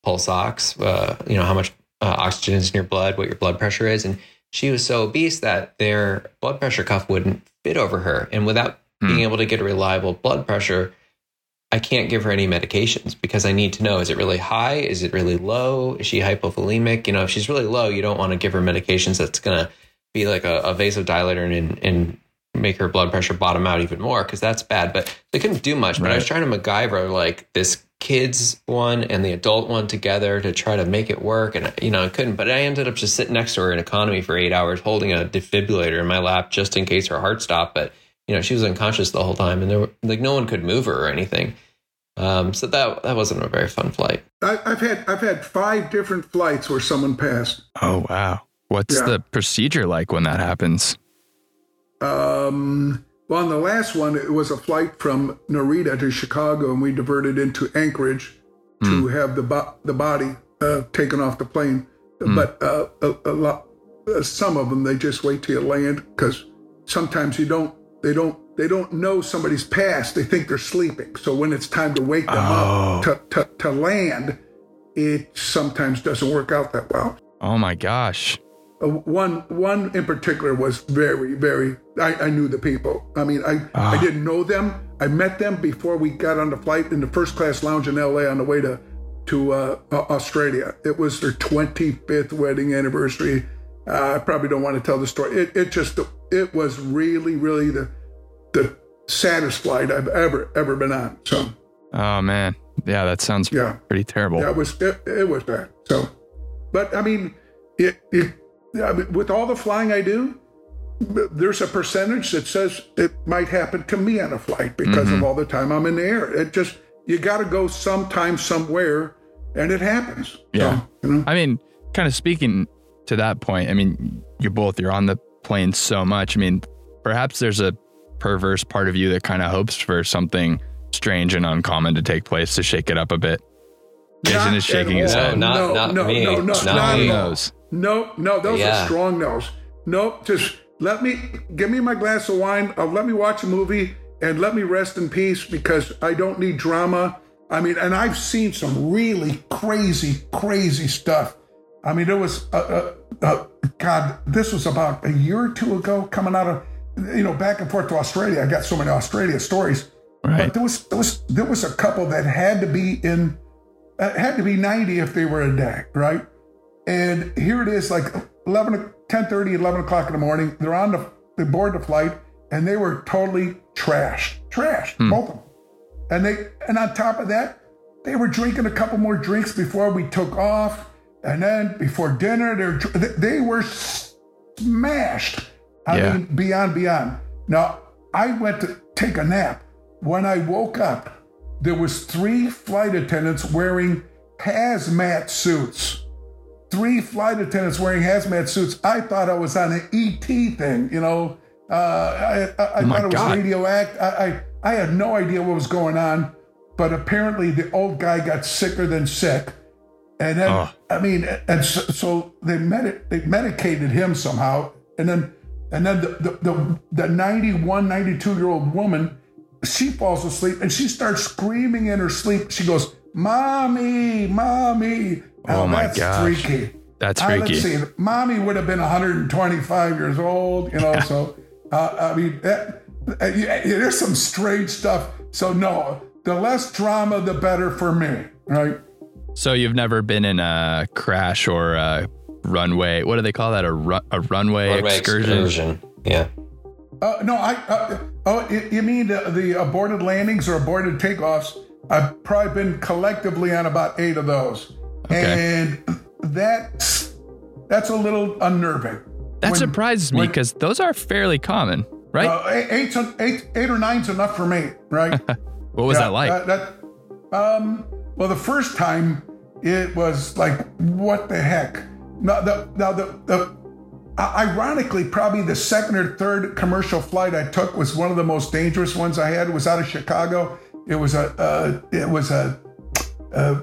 pulse ox, uh, you know, how much uh, oxygen is in your blood, what your blood pressure is, and she was so obese that their blood pressure cuff wouldn't fit over her, and without Hmm. being able to get a reliable blood pressure. I can't give her any medications because I need to know is it really high? Is it really low? Is she hypovolemic? You know, if she's really low, you don't want to give her medications that's going to be like a, a vasodilator and, and make her blood pressure bottom out even more because that's bad. But they couldn't do much. But I was trying to MacGyver like this kids one and the adult one together to try to make it work. And, you know, I couldn't. But I ended up just sitting next to her in economy for eight hours holding a defibrillator in my lap just in case her heart stopped. But, you know, she was unconscious the whole time and there were like no one could move her or anything. Um, so that that wasn't a very fun flight. I, I've had I've had five different flights where someone passed. Oh wow. What's Yeah. the procedure like when that happens? Um, well, on the last one, it was a flight from Narita to Chicago, and we diverted into Anchorage to have the bo- the body uh, taken off the plane. But uh, a, a lot, uh, some of them they just wait till you land because sometimes you don't. They don't. They don't know somebody's passed. They think they're sleeping. So when it's time to wake them up to, to, to land, it sometimes doesn't work out that well. Oh my gosh. Uh, one one in particular was very very I, I knew the people. I mean i i didn't know them. I met them before we got on the flight in the first class lounge in la on the way to to uh, australia. It was their 25th wedding anniversary. Uh, i probably don't want to tell the story. It, it just it was really really the the saddest flight i've ever ever been on so. Oh man. Yeah, that sounds yeah. pretty terrible. yeah, it was it, it was bad. So, but I mean, it, it with all the flying I do, there's a percentage that says it might happen to me on a flight because of mm-hmm. all the time I'm in the air. It just you got to go sometime somewhere, and it happens. So, Yeah. you know, I mean, kind of speaking to that point, I mean, you're both, you're on the plane so much. I mean, perhaps there's a perverse part of you that kind of hopes for something strange and uncommon to take place to shake it up a bit. Jason Not is shaking his all. head. not- no, not no, me. no, no, Not not me. knows? No, no, those Yeah. are strong no's. No, just let me give me my glass of wine. Uh, let me watch a movie and let me rest in peace because I don't need drama. I mean, and I've seen some really crazy, crazy stuff. I mean, there was, uh, uh, uh, God, this was about a year or two ago coming out of, you know, back and forth to Australia. I got so many Australia stories. Right. But there was there was there was a couple that had to be in uh, had to be 90 if they were a day, right? And here it is like 11, 10 30, 11 o'clock in the morning. They're on the, they board the flight and they were totally trashed, trashed, hmm. both of them. And they, and on top of that, they were drinking a couple more drinks before we took off, and then before dinner, they were, they were smashed. I Yeah. mean, beyond, beyond. Now, I went to take a nap. When I woke up, there was three flight attendants wearing hazmat suits. Three flight attendants wearing hazmat suits. I thought I was on an ET thing, you know. Uh, I, I, I my thought it was God. radioactive. I, I, I had no idea what was going on, but apparently the old guy got sicker than sick. And then, Oh. I mean, and so, so they medi- they medicated him somehow. And then, and then the, the, the, the 91, 92 year old woman, she falls asleep and she starts screaming in her sleep. She goes, Mommy, Mommy. Now, Oh my God. that's gosh. freaky. That's Uh, freaky. let's see. Mommy would have been 125 years old, you know. so, uh, I mean, that, uh, yeah, there's some strange stuff. So, no, the less drama, the better for me, right? So you've never been in a crash or a runway? What do they call that? A, ru- a runway, Runway excursion? excursion. Yeah. Uh, no, I. Uh, oh, you mean the, the aborted landings or aborted takeoffs? I've probably been collectively on about eight of those, Okay. and that's that's a little unnerving. That When- surprises me because those are fairly common, right? Uh, eight, eight, eight or nine's enough for me, right? what was Yeah, that like? uh, that, um, well, the first time it was like, what the heck? Now, the, now the, the, ironically, probably the second or third commercial flight I took was one of the most dangerous ones I had. It was out of Chicago. It was a, uh, it was a, a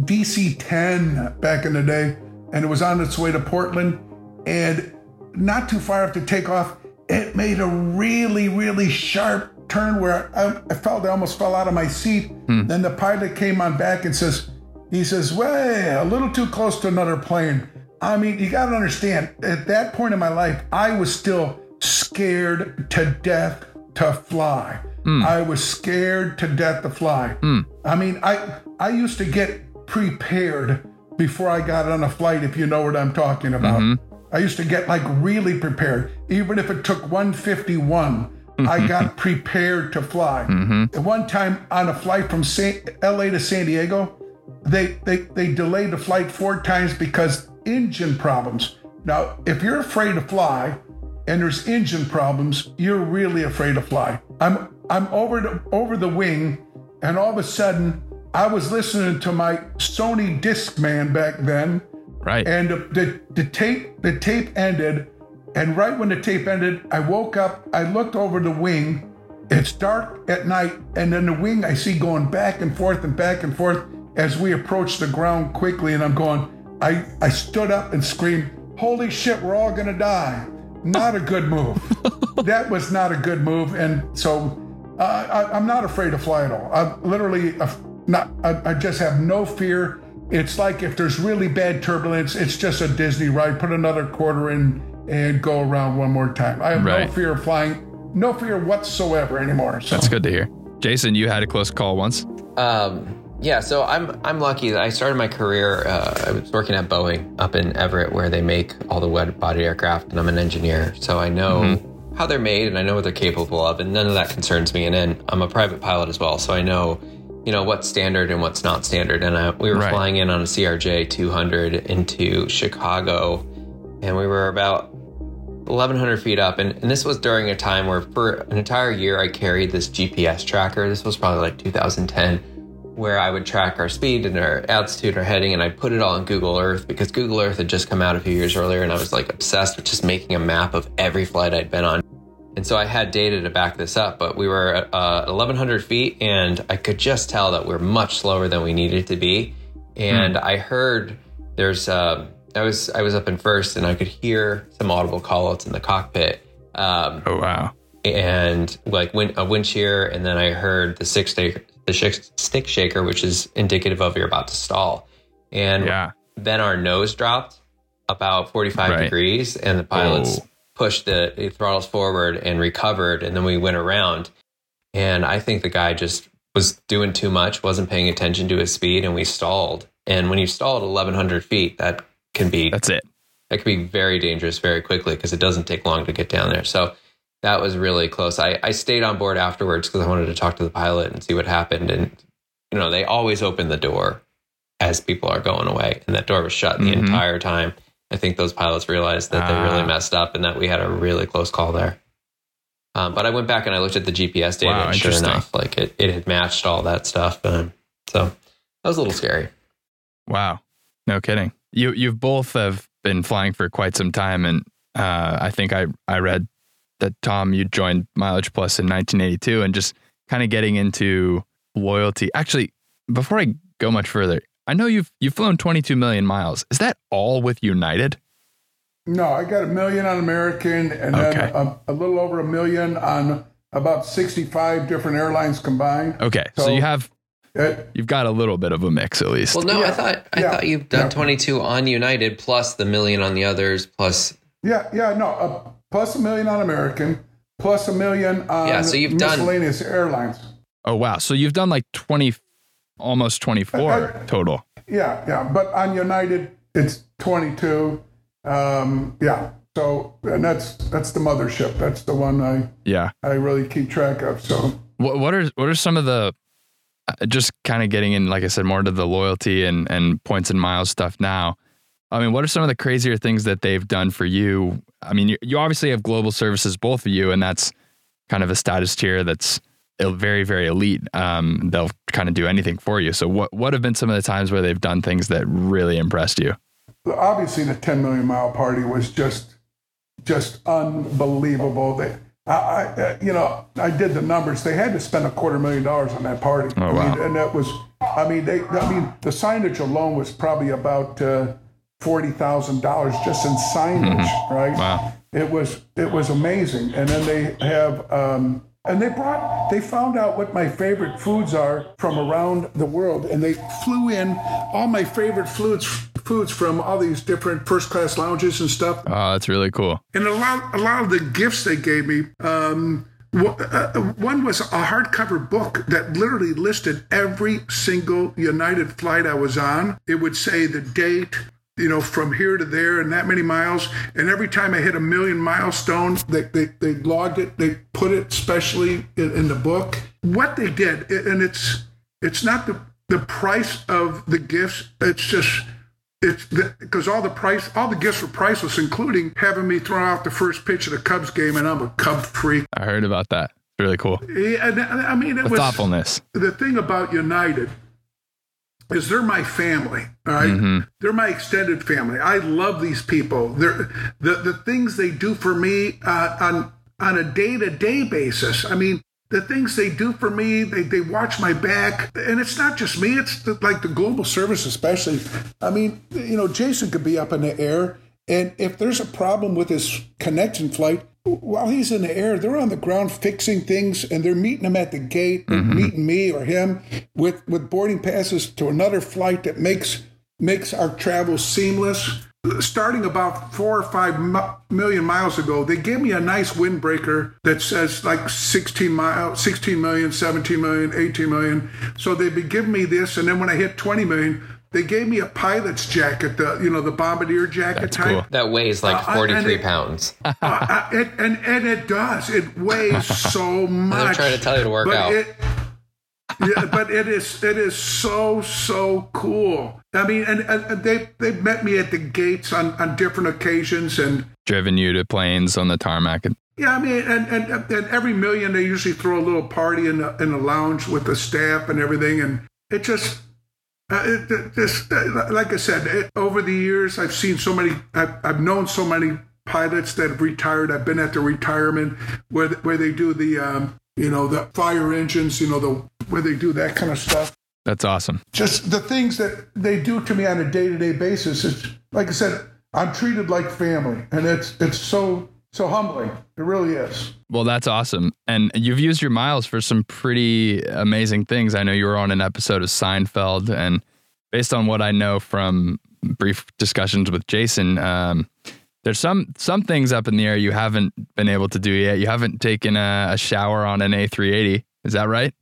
DC 10 back in the day, and it was on its way to Portland. And not too far after takeoff, it made a really, really sharp turn where I, I felt I almost fell out of my seat. Hmm. Then the pilot came on back and says, he says, well, a little too close to another plane. I mean, you got to understand, at that point in my life, I was still scared to death to fly. Hmm. I was scared to death to fly. Hmm. I mean, I I used to get prepared before I got on a flight, if you know what I'm talking about. Mm-hmm. I used to get like really prepared. Even if it took 151, I mm-hmm. got prepared to fly. Mm-hmm. At one time on a flight from San, LA to San Diego, they, they they delayed the flight four times because engine problems. Now, if you're afraid to fly and there's engine problems, you're really afraid to fly. I'm I'm over the over the wing, and all of a sudden I was listening to my Sony Discman back then, right. and the, the, tape the tape ended, and right when the tape ended, I woke up. I looked over the wing. It's dark at night, and then the wing I see going back and forth and back and forth as we approach the ground quickly. And I'm going. I I stood up and screamed, "Holy shit! We're all gonna die!" Not a good move. that was not a good move, and so uh, I, I'm not afraid to fly at all. I'm literally uh, not. I, I just have no fear. It's like if there's really bad turbulence, it's just a Disney ride. Put another quarter in and go around one more time. I have Right. no fear of flying. No fear whatsoever anymore. So. That's good to hear. Jason, you had a close call once. Um, yeah, so I'm I'm lucky that I started my career. Uh, I was working at Boeing up in Everett, where they make all the wide body aircraft, and I'm an engineer, so I know how they're made and I know what they're capable of, and none of that concerns me. And then I'm a private pilot as well, so I know, you know, what's standard and what's not standard. And uh, we were Right. flying in on a CRJ 200 into Chicago, and we were about 1100 feet up and, and this was during a time where for an entire year i carried this gps tracker this was probably like 2010 where i would track our speed and our altitude our heading and i put it all in google earth because google earth had just come out a few years earlier and i was like obsessed with just making a map of every flight i'd been on and so i had data to back this up but we were at uh, 1100 feet and i could just tell that we're much slower than we needed to be and i heard there's uh, I was I was up in first, and I could hear some audible callouts in the cockpit, um, Oh wow. and like wind, a wind shear, and then I heard the stick shaker, the sh- stick shaker, which is indicative of you're about to stall, and Yeah. then our nose dropped about 45 Right. degrees, and the pilots Oh. Pushed the, the throttles forward and recovered, and then we went around, and I think the guy just was doing too much, wasn't paying attention to his speed, and we stalled. And when you stall at 1100 feet, that can be That's it. that could be very dangerous very quickly because it doesn't take long to get down there. So that was really close. I, I stayed on board afterwards because I wanted to talk to the pilot and see what happened. And, you know, they always open the door as people are going away. And that door was shut the Mhm. entire time. I think those pilots realized that they Ah. really messed up and that we had a really close call there. Um, but I went back and I looked at the GPS data, Wow, and sure enough, like it, it had matched all that stuff. Um, so that was a little scary. Wow. No kidding. You you've both have been flying for quite some time and uh, I think I I read that Tom you joined Mileage Plus in 1982 and just kind of getting into loyalty. Actually, before I go much further, I know you've you've flown 22 million miles. Is that all with United? No, I got a million on American and then a, a little over a million on about 65 different airlines combined. Okay. So, So- you have It, you've got a little bit of a mix at least. Well, no, I thought I Yeah. thought you've done Yeah. 22 on United plus the million on the others plus yeah, yeah, no, uh, plus a million on American, plus a million on Yeah, so you've done- miscellaneous airlines. oh wow. So you've done like 20 almost 24 I- total. Yeah, yeah, but on United it's 22. Um, yeah, so and that's that's the mothership. That's the one I Yeah. I really keep track of. So What what are what are some of the uh, just kind of getting in, like I said, more to the loyalty and and points and miles stuff now. I mean, what are some of the crazier things that they've done for you? I mean, you, you obviously have global services, both of you, and that's kind of a status tier that's very very elite. Um, they'll kind of do anything for you. So, what what have been some of the times where they've done things that really impressed you? obviously the 10 million mile party was just just unbelievable. They, I, I, uh, you know, I did the numbers. They had to spend a quarter million dollars on that party. Oh, I mean, wow. and that was, I mean, they, I mean, the signage alone was probably about uh, forty thousand dollars just in signage, right? Wow. It was it was amazing. And then they have um, and they brought they found out what my favorite foods are from around the world, and they flew in all my favorite foods foods from all these different first class lounges and stuff. Oh, that's really cool. And a lot a lot of the gifts they gave me. Um, uh, one was a hardcover book that literally listed every single United flight I was on. It would say the date, you know, from here to there and that many miles. And every time I hit a million milestone, they, they, they logged it, they put it specially in, in the book. What they did, and it's it's not the, the price of the gifts, it's just it's because all the price, all the gifts were priceless, including having me throw out the first pitch of the Cubs game, and I'm a Cub freak. I heard about that. It's really cool. Yeah, and I mean, it The was thoughtfulness. the thing about United is they're my family. All right? Mhm. they're my extended family. I love these people. They're the the things they do for me uh, on on a day to day basis. I mean. The things they do for me, they, they watch my back. And it's not just me, it's the, like the global service, especially. I mean, you know, Jason could be up in the air, and if there's a problem with his connection flight, while he's in the air, they're on the ground fixing things, and they're meeting him at the gate, and meeting me or him with with boarding passes to another flight that makes makes our travel seamless. Starting about four or five mi- million miles ago, they gave me a nice windbreaker that says like 16 mile, uh, 16 million, 17 million, 18 million. So they'd be giving me this, and then when I hit 20 million, they gave me a pilot's jacket, the you know the bombardier jacket That's type. cool. that weighs like Uh, 43 it- pounds. Uh, it, and and it does. It weighs so much. I'm trying to tell you to work but out. It, yeah, but it is it is so so cool. I mean, and, and they they met me at the gates on on different occasions, and Driven you to planes on the tarmac. yeah, I mean, and and, and every million they usually throw a little party in the in the lounge with the staff and everything, and it just. Uh, it, it uh, like I said, it, over the years, I've seen so many. I've, I've known so many pilots that have retired. I've been at the retirement where where they do the um, you know the fire engines, you know the where they do that kind of stuff. That's awesome. Just the things that they do to me on a day to day basis. It's like I said, I'm treated like family, and it's it's so so humbling. It really is. Well, that's awesome. And you've used your miles for some pretty amazing things. I know you were on an episode of Seinfeld, and based on what I know from brief discussions with Jason, um, there's some some things up in the air you haven't been able to do yet. You haven't taken a, a shower on an A380. Is that right?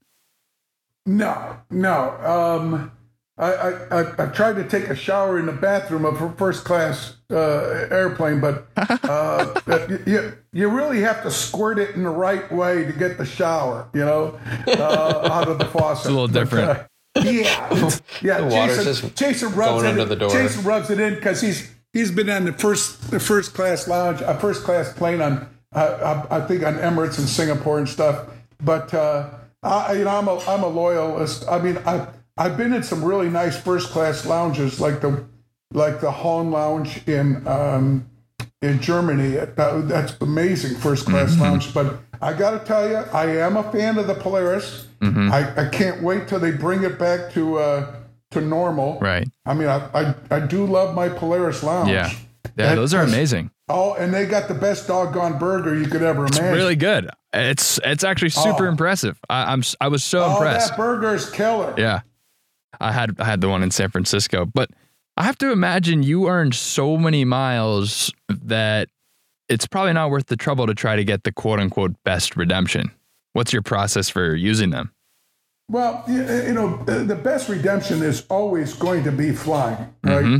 No, no. Um, I, I, I, I tried to take a shower in the bathroom of a first class uh, airplane, but uh, you, you really have to squirt it in the right way to get the shower, you know, uh, out of the faucet. It's a little different. But, uh, yeah, yeah. water's Jason, just Jason rubs going it. under in- the door. Jason rubs it in because he's he's been on the first the first class lounge, a first class plane on uh, I, I think on Emirates and Singapore and stuff. But uh, I, you know, I'm a I'm a loyalist. I mean, I I've been in some really nice first class lounges like the like the Hahn Lounge in um, in Germany. That, that's amazing first class lounge. But I got to tell you, I am a fan of the Polaris. I, I can't wait till they bring it back to uh, to normal. Right. I mean, I, I I do love my Polaris lounge. Yeah. Yeah, And those are amazing. Oh, and they got the best doggone burger you could ever imagine. Really good. It's it's actually super Oh. impressive. I, I'm s- I was so Oh, impressed. that burger is killer. Yeah. I had I had the one in San Francisco, but I have to imagine you earned so many miles that it's probably not worth the trouble to try to get the quote unquote best redemption. What's your process for using them? Well, you know, the the best redemption is always going to be flying, right? Mm-hmm.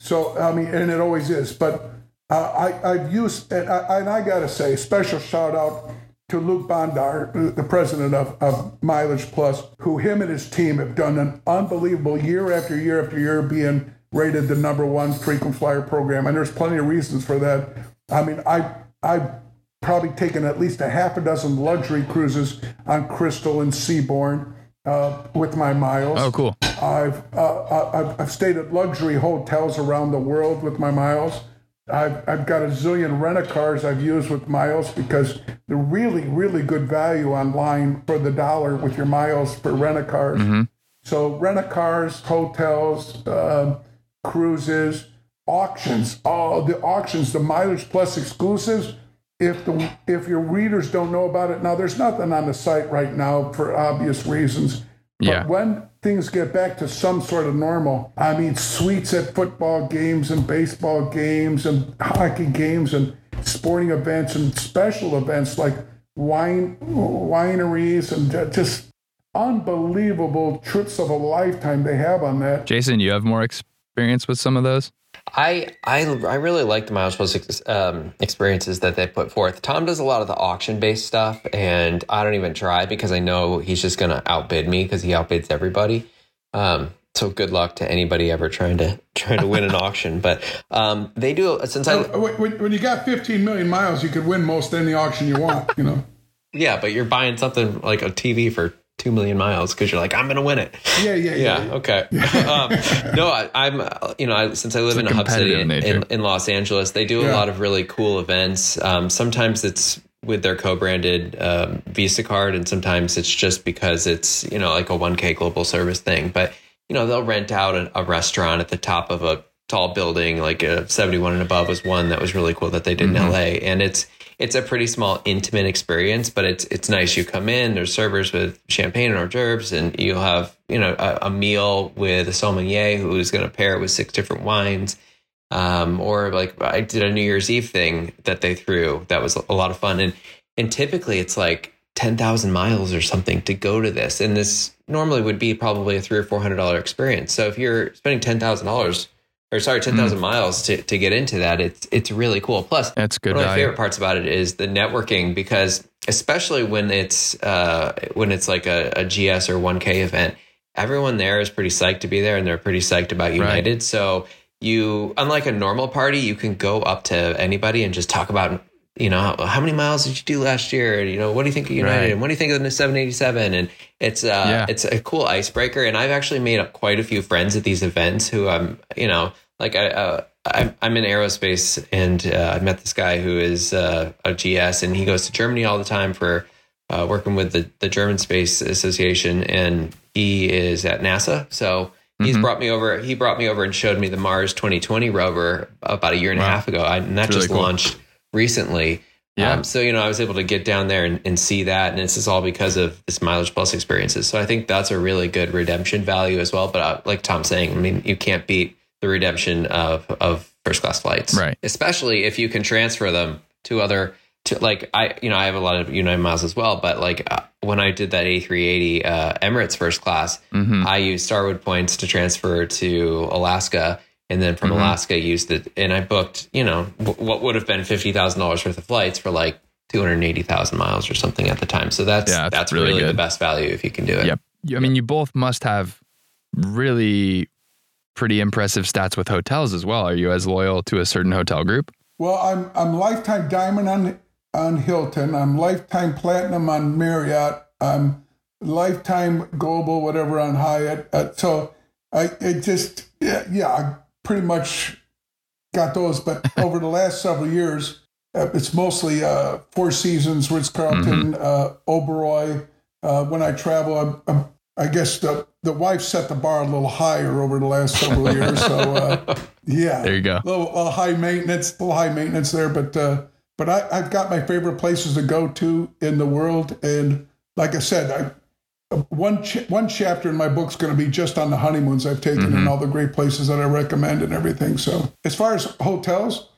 So, I mean, and it always is. But uh, I, I've used, and I, and I got to say, special shout out to Luc Bondar, the president of, of Mileage Plus, who him and his team have done an unbelievable year after year after year being rated the number one frequent flyer program. And there's plenty of reasons for that. I mean, I, I've probably taken at least a half a dozen luxury cruises on Crystal and Seabourn uh, with my miles. Oh, cool. I've, uh, I've I've stayed at luxury hotels around the world with my miles. I've I've got a zillion rent a cars I've used with miles because they're really really good value online for the dollar with your miles for rent a cars. So rent a cars, hotels, uh, cruises, auctions, all the auctions, the mileage plus exclusives. If the if your readers don't know about it now, there's nothing on the site right now for obvious reasons. But Yeah. when things get back to some sort of normal, I mean, suites at football games and baseball games and hockey games and sporting events and special events like wine wineries and just unbelievable trips of a lifetime they have on that. Jason, you have more experience with some of those? I I I really like the Miles um, experiences that they put forth. Tom does a lot of the auction based stuff, and I don't even try because I know he's just going to outbid me because he outbids everybody. Um, so good luck to anybody ever trying to trying to win an auction. But um, they do since I When, when- when you got 15 million miles, you could win most any auction you want, you know. yeah, but you're buying something like a TV for two million miles because you're like I'm going to win it. Yeah, yeah, yeah. Yeah. Okay. um, no, I, I'm. uh, You know, I, since I live in a a hub city in, in, in Los Angeles, they do a lot of really cool events. Um, sometimes it's with their co-branded um, Visa card, and sometimes it's just because it's you know like a 1K global service thing. But you know, they'll rent out a, a restaurant at the top of a tall building, like a 71 and above was one that was really cool that they did in LA, and it's it's a pretty small, intimate experience, but it's it's nice. You come in, there's servers with champagne and hors d'oeuvres, and you'll have you know a, a meal with a sommelier who's going to pair it with six different wines. Um, or like I did a New Year's Eve thing that they threw that was a lot of fun, and and typically it's like ten thousand miles or something to go to this, and this normally would be probably a three or four hundred dollar experience. So if you're spending ten thousand dollars, or sorry, ten thousand miles to to get into that, it's it's really cool. Plus, That's good one of my favorite parts about it is the networking because especially when it's uh, when it's like a, a GS or 1K event, everyone there is pretty psyched to be there and they're pretty psyched about United. So you, unlike a normal party, you can go up to anybody and just talk about you know how, how many miles did you do last year? You know what do you think of United? Right. And what do you think of the 787? And it's uh, Yeah. it's a cool icebreaker. And I've actually made up quite a few friends at these events who I'm you know like I. Uh, I'm, I'm in aerospace, and uh, I met this guy who is uh, a GS, and he goes to Germany all the time for uh, working with the, the German Space Association, and he is at NASA. So he's Mm-hmm. brought me over. He brought me over and showed me the Mars 2020 rover about a year and a half ago, I, and that really just cool. launched recently. Yeah. Um, so you know, I was able to get down there and, and see that, and this is all because of this mileage plus experiences. So I think that's a really good redemption value as well. But uh, like Tom's saying, I mean, you can't beat the redemption of of first class flights, Right. Especially if you can transfer them to other to like I you know I have a lot of United miles as well, but like uh, when I did that A380 uh, Emirates first class, Mhm. I used Starwood points to transfer to Alaska, and then from Mhm. Alaska used it, and I booked you know w- what would have been fifty thousand dollars worth of flights for like two hundred eighty thousand miles or something at the time. So that's Yeah, that's, that's really really, the best value if you can do it. Yep. You- I mean, you both must have really pretty impressive stats with hotels as well. Are you as loyal to a certain hotel group? Well, I'm I'm lifetime diamond on on Hilton. I'm lifetime platinum on Marriott. I'm lifetime global whatever on Hyatt. Uh, so I it just yeah, yeah I pretty much got those. But over the last several years, uh, it's mostly uh, Four Seasons, Ritz Carlton, uh, Oberoi. Uh, when I travel, I'm, I'm, I guess the the wife set the bar a little higher over the last several years. So uh, yeah, There you go. little, little high maintenance, a little high maintenance there, but uh, but I, I've got my favorite places to go to in the world, and like I said, I, one ch- one chapter in my book's going to be just on the honeymoons I've taken and all the great places that I recommend and everything. So. As far as hotels,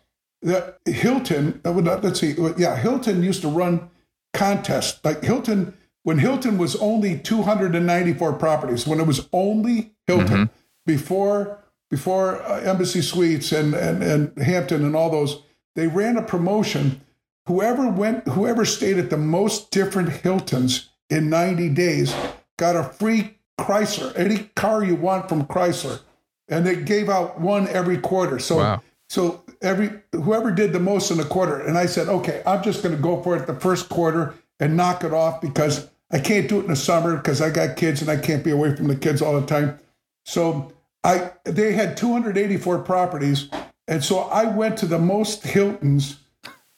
the Hilton, uh, let's see, yeah, Hilton used to run contests. Like Hilton when Hilton was only 294 properties when it was only Hilton before before uh, Embassy Suites and, and and Hampton and all those they ran a promotion. Whoever went whoever stayed at the most different Hiltons in 90 days got a free Chrysler any car you want from Chrysler and they gave out one every quarter so Wow. so every whoever did the most in a quarter, and I said, okay, I'm just going to go for it the first quarter and knock it off because I can't do it in the summer because I got kids and I can't be away from the kids all the time. So I they had 284 properties, and so I went to the most Hiltons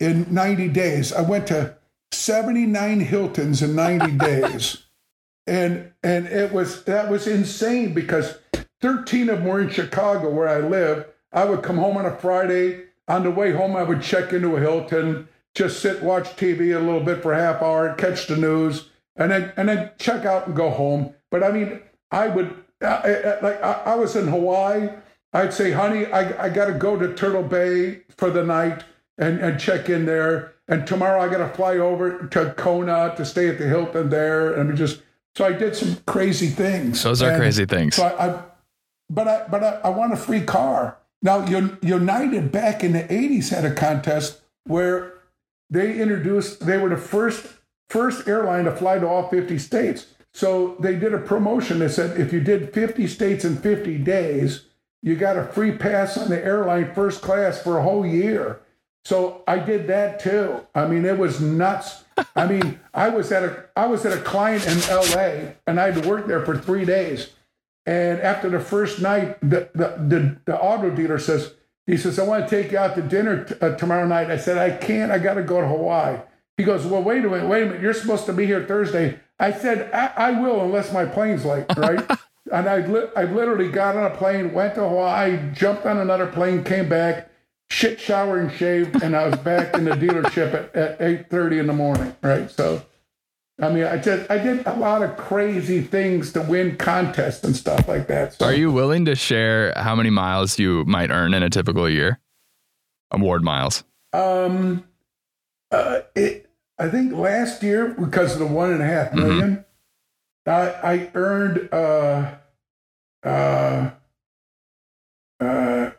in 90 days. I went to 79 Hiltons in 90 days. And and it was that was insane because 13 of them were in Chicago where I live. I would come home on a Friday. On the way home, I would check into a Hilton, just sit, watch TV a little bit for a half hour, catch the news, and then and then check out and go home. But I mean, I would I, like I, I was in Hawaii. I'd say, honey, I, I got to go to Turtle Bay for the night and, and check in there. And tomorrow I got to fly over to Kona to stay at the Hilton there. And we just so I did some crazy things. Those are And crazy things. So I, I but I but I, I want a free car. Now United back in the '80s had a contest where they introduced. They were the first first airline to fly to all 50 states. So they did a promotion that said if you did 50 states in 50 days, you got a free pass on the airline first class for a whole year. So I did that too. I mean, it was nuts. I mean, I was at a I was at a client in LA and I had to work there for three days. And after the first night, the the the, the auto dealer says, he says, I want to take you out to dinner t- uh, tomorrow night. I said, I can't. I got to go to Hawaii. He goes, Well, wait a minute, wait a minute. You're supposed to be here Thursday. I said, I, I will unless my plane's late, right? and I, li- I literally got on a plane, went to Hawaii, jumped on another plane, came back, shit, shower, and shaved, and I was back in the dealership at, at 8.30 in the morning, right? So, I mean, I just I did a lot of crazy things to win contests and stuff like that. So Are you willing to share how many miles you might earn in a typical year? Award miles. Um, uh, it, I think last year because of the one and a half million, I, I earned uh, uh, uh,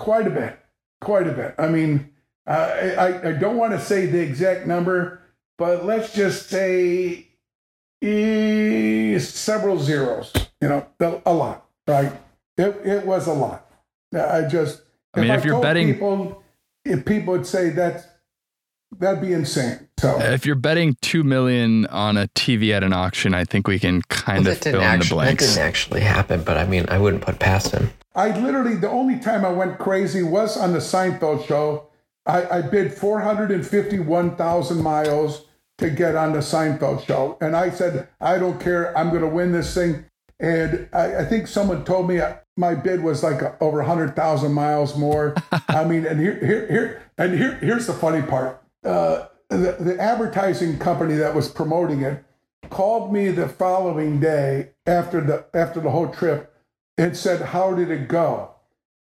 quite a bit, quite a bit. I mean, I, I, I don't want to say the exact number, but let's just say eh, several zeros. You know, a- a lot, right? It, it was a lot. I just. I mean, if you're betting- people, if people would say that's that'd be insane. So If you're betting two million on a TV at an auction, I think we can kind Well, of that fill didn't, in the actually, that didn't actually happen, but I mean, I wouldn't put past him. I literally the only time I went crazy was on the Seinfeld show. I, I bid four hundred and fifty-one thousand miles to get on the Seinfeld show, and I said I don't care. I'm going to win this thing. And I, I think someone told me my bid was like over hundred thousand miles more. I mean, and here, here, here, and here, here's the funny part. Uh, the, the advertising company that was promoting it called me the following day after the after the whole trip and said, "How did it go?"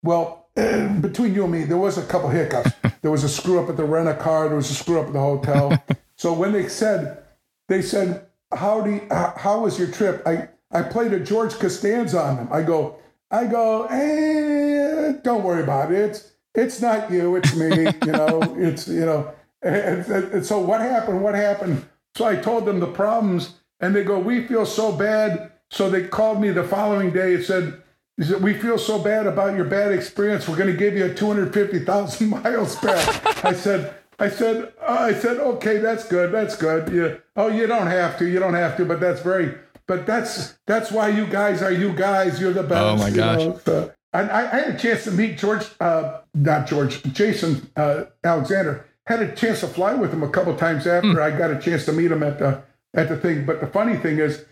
Well, between you and me, there was a couple hiccups. there was a screw up at the rent a car. There was a screw up at the hotel. so when they said, they said, "How do you, how was your trip?" I I played a George Costanza on them. I go, I go, eh, don't worry about it. It's it's not you, it's me. you know, it's you know. And, and so what happened? What happened? So I told them the problems, and they go, "We feel so bad." So they called me the following day and said, said "We feel so bad about your bad experience. We're going to give you a two hundred fifty thousand miles back." I said. I said, I said, okay, that's good, that's good. Yeah. Oh, you don't have to, you don't have to, but that's very, but that's that's why you guys are you guys. You're the best. Oh my gosh. You know? so, and I, I, had a chance to meet George, uh, not George, Jason uh, Alexander. Had a chance to fly with him a couple times after mm. I got a chance to meet him at the at the thing. But the funny thing is,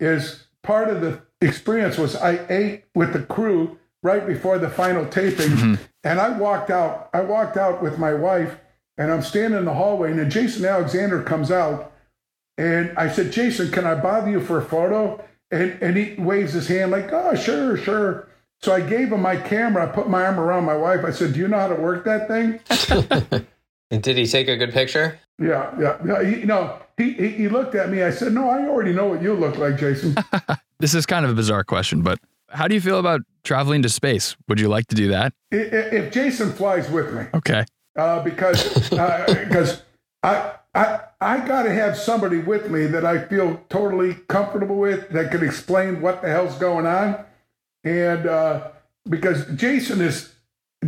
is part of the experience was I ate with the crew right before the final taping, mm-hmm. and I walked out. I walked out with my wife, and I'm standing in the hallway, and then Jason Alexander comes out, and I said, Jason, can I bother you for a photo? And and he waves his hand like, oh, sure, sure. So I gave him my camera. I put my arm around my wife. I said, "Do you know how to work that thing?" and did he take a good picture? Yeah, yeah. yeah he, no, he, he he looked at me. I said, "No, I already know what you look like, Jason." this is kind of a bizarre question, but how do you feel about traveling to space? Would you like to do that? If Jason flies with me, okay. Uh, because because uh, I I I got to have somebody with me that I feel totally comfortable with that can explain what the hell's going on and uh, because Jason is,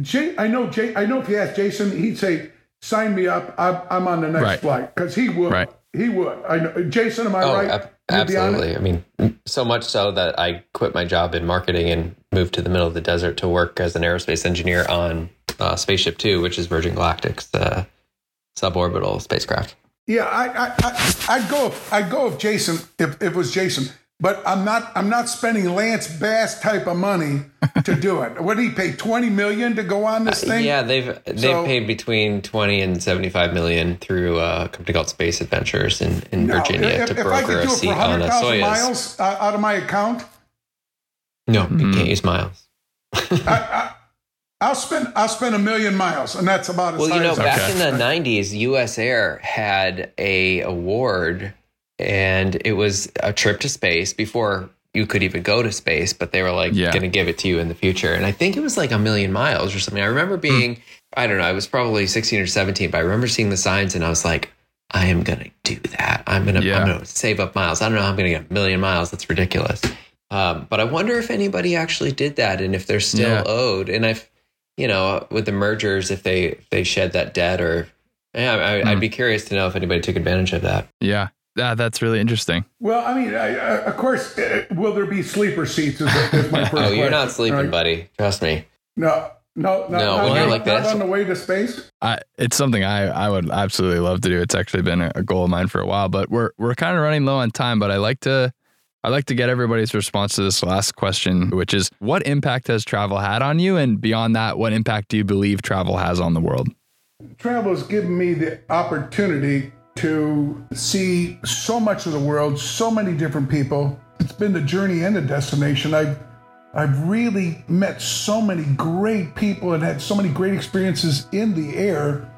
Jay, I know Jay, I know if you ask Jason, he'd say, "Sign me up. I'm, I'm on the next right. flight," because he would. Right. He would. I know. Jason, am I oh, right? Ab- absolutely. I mean, so much so that I quit my job in marketing and moved to the middle of the desert to work as an aerospace engineer on uh, Spaceship Two, which is Virgin Galactic's uh, suborbital spacecraft. Yeah, I, I, I, I'd go. I'd go if Jason, if, if it was Jason but I'm not I'm not spending Lance Bass type of money to do it. what did he pay? Twenty million to go on this uh, thing? Uh, yeah, they've they've so, paid between twenty and seventy five million through a company called Space Adventures in, in no, Virginia if, to if broker a seat on a Soyuz. miles uh, out of my account. No, mm-hmm. you can't use miles. I, will spend I'll spend a million miles, and that's about as well. You know, back okay. in the '90s, U.S. Air had a award and it was a trip to space before you could even go to space, but they were like yeah. going to give it to you in the future. And I think it was like a million miles or something. I remember hmm. being, mm. I don't know, I was probably 16 or 17, but I remember seeing the signs and I was like, I am going to do that. I'm going to, yeah. I'm going to save up miles. I don't know how I'm going to get a million miles. That's ridiculous. Um, but I wonder if anybody actually did that and if they're still yeah. owed. And if, you know, with the mergers, if they, if they shed that debt or, yeah, I, would mm. be curious to know if anybody took advantage of that. Yeah. Ah, that's really interesting. Well, I mean, I, I, of course, uh, will there be sleeper seats? Is, is my first oh, you're not sleeping, right? buddy. Trust me. No, no, no. no when you're like that, on the way to space. I, it's something I, I would absolutely love to do. It's actually been a, a goal of mine for a while, but we're we're kind of running low on time. But I like to I like to get everybody's response to this last question, which is what impact has travel had on you? And beyond that, what impact do you believe travel has on the world? Travel has given me the opportunity to see so much of the world, so many different people. It's been the journey and the destination. I've I've really met so many great people and had so many great experiences in the air,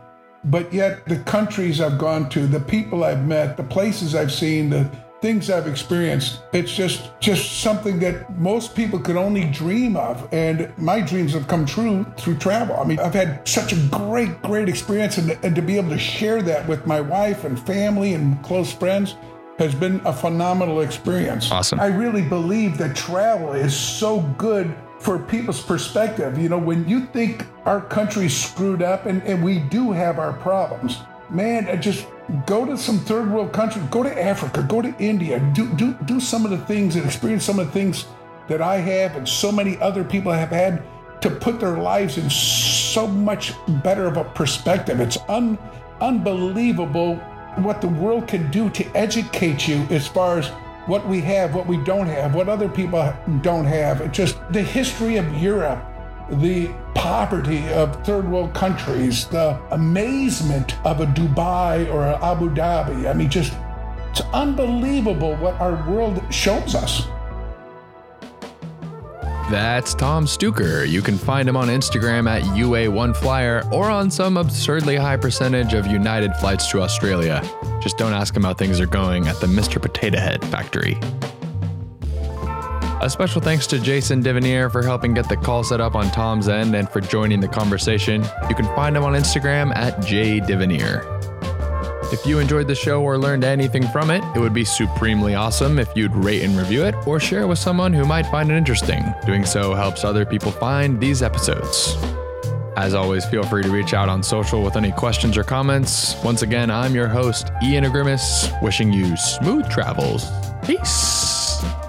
but yet the countries I've gone to, the people I've met, the places I've seen, the things I've experienced. It's just just something that most people could only dream of, and my dreams have come true through travel. I mean, I've had such a great, great experience, and, and to be able to share that with my wife and family and close friends has been a phenomenal experience. Awesome. I really believe that travel is so good for people's perspective. You know, when you think our country's screwed up, and, and we do have our problems, man, just go to some third world country, go to Africa, go to India, do, do, do some of the things and experience some of the things that I have and so many other people have had to put their lives in so much better of a perspective. It's un, unbelievable what the world can do to educate you as far as what we have, what we don't have, what other people don't have. It's just the history of Europe the poverty of third world countries, the amazement of a Dubai or a Abu Dhabi. I mean, just it's unbelievable what our world shows us. That's Tom Stuker. You can find him on Instagram at UA1Flyer or on some absurdly high percentage of United flights to Australia. Just don't ask him how things are going at the Mr. Potato Head factory. A special thanks to Jason Divinier for helping get the call set up on Tom's end and for joining the conversation. You can find him on Instagram at jdivinier. If you enjoyed the show or learned anything from it, it would be supremely awesome if you'd rate and review it or share it with someone who might find it interesting. Doing so helps other people find these episodes. As always, feel free to reach out on social with any questions or comments. Once again, I'm your host, Ian Agrimis, wishing you smooth travels. Peace.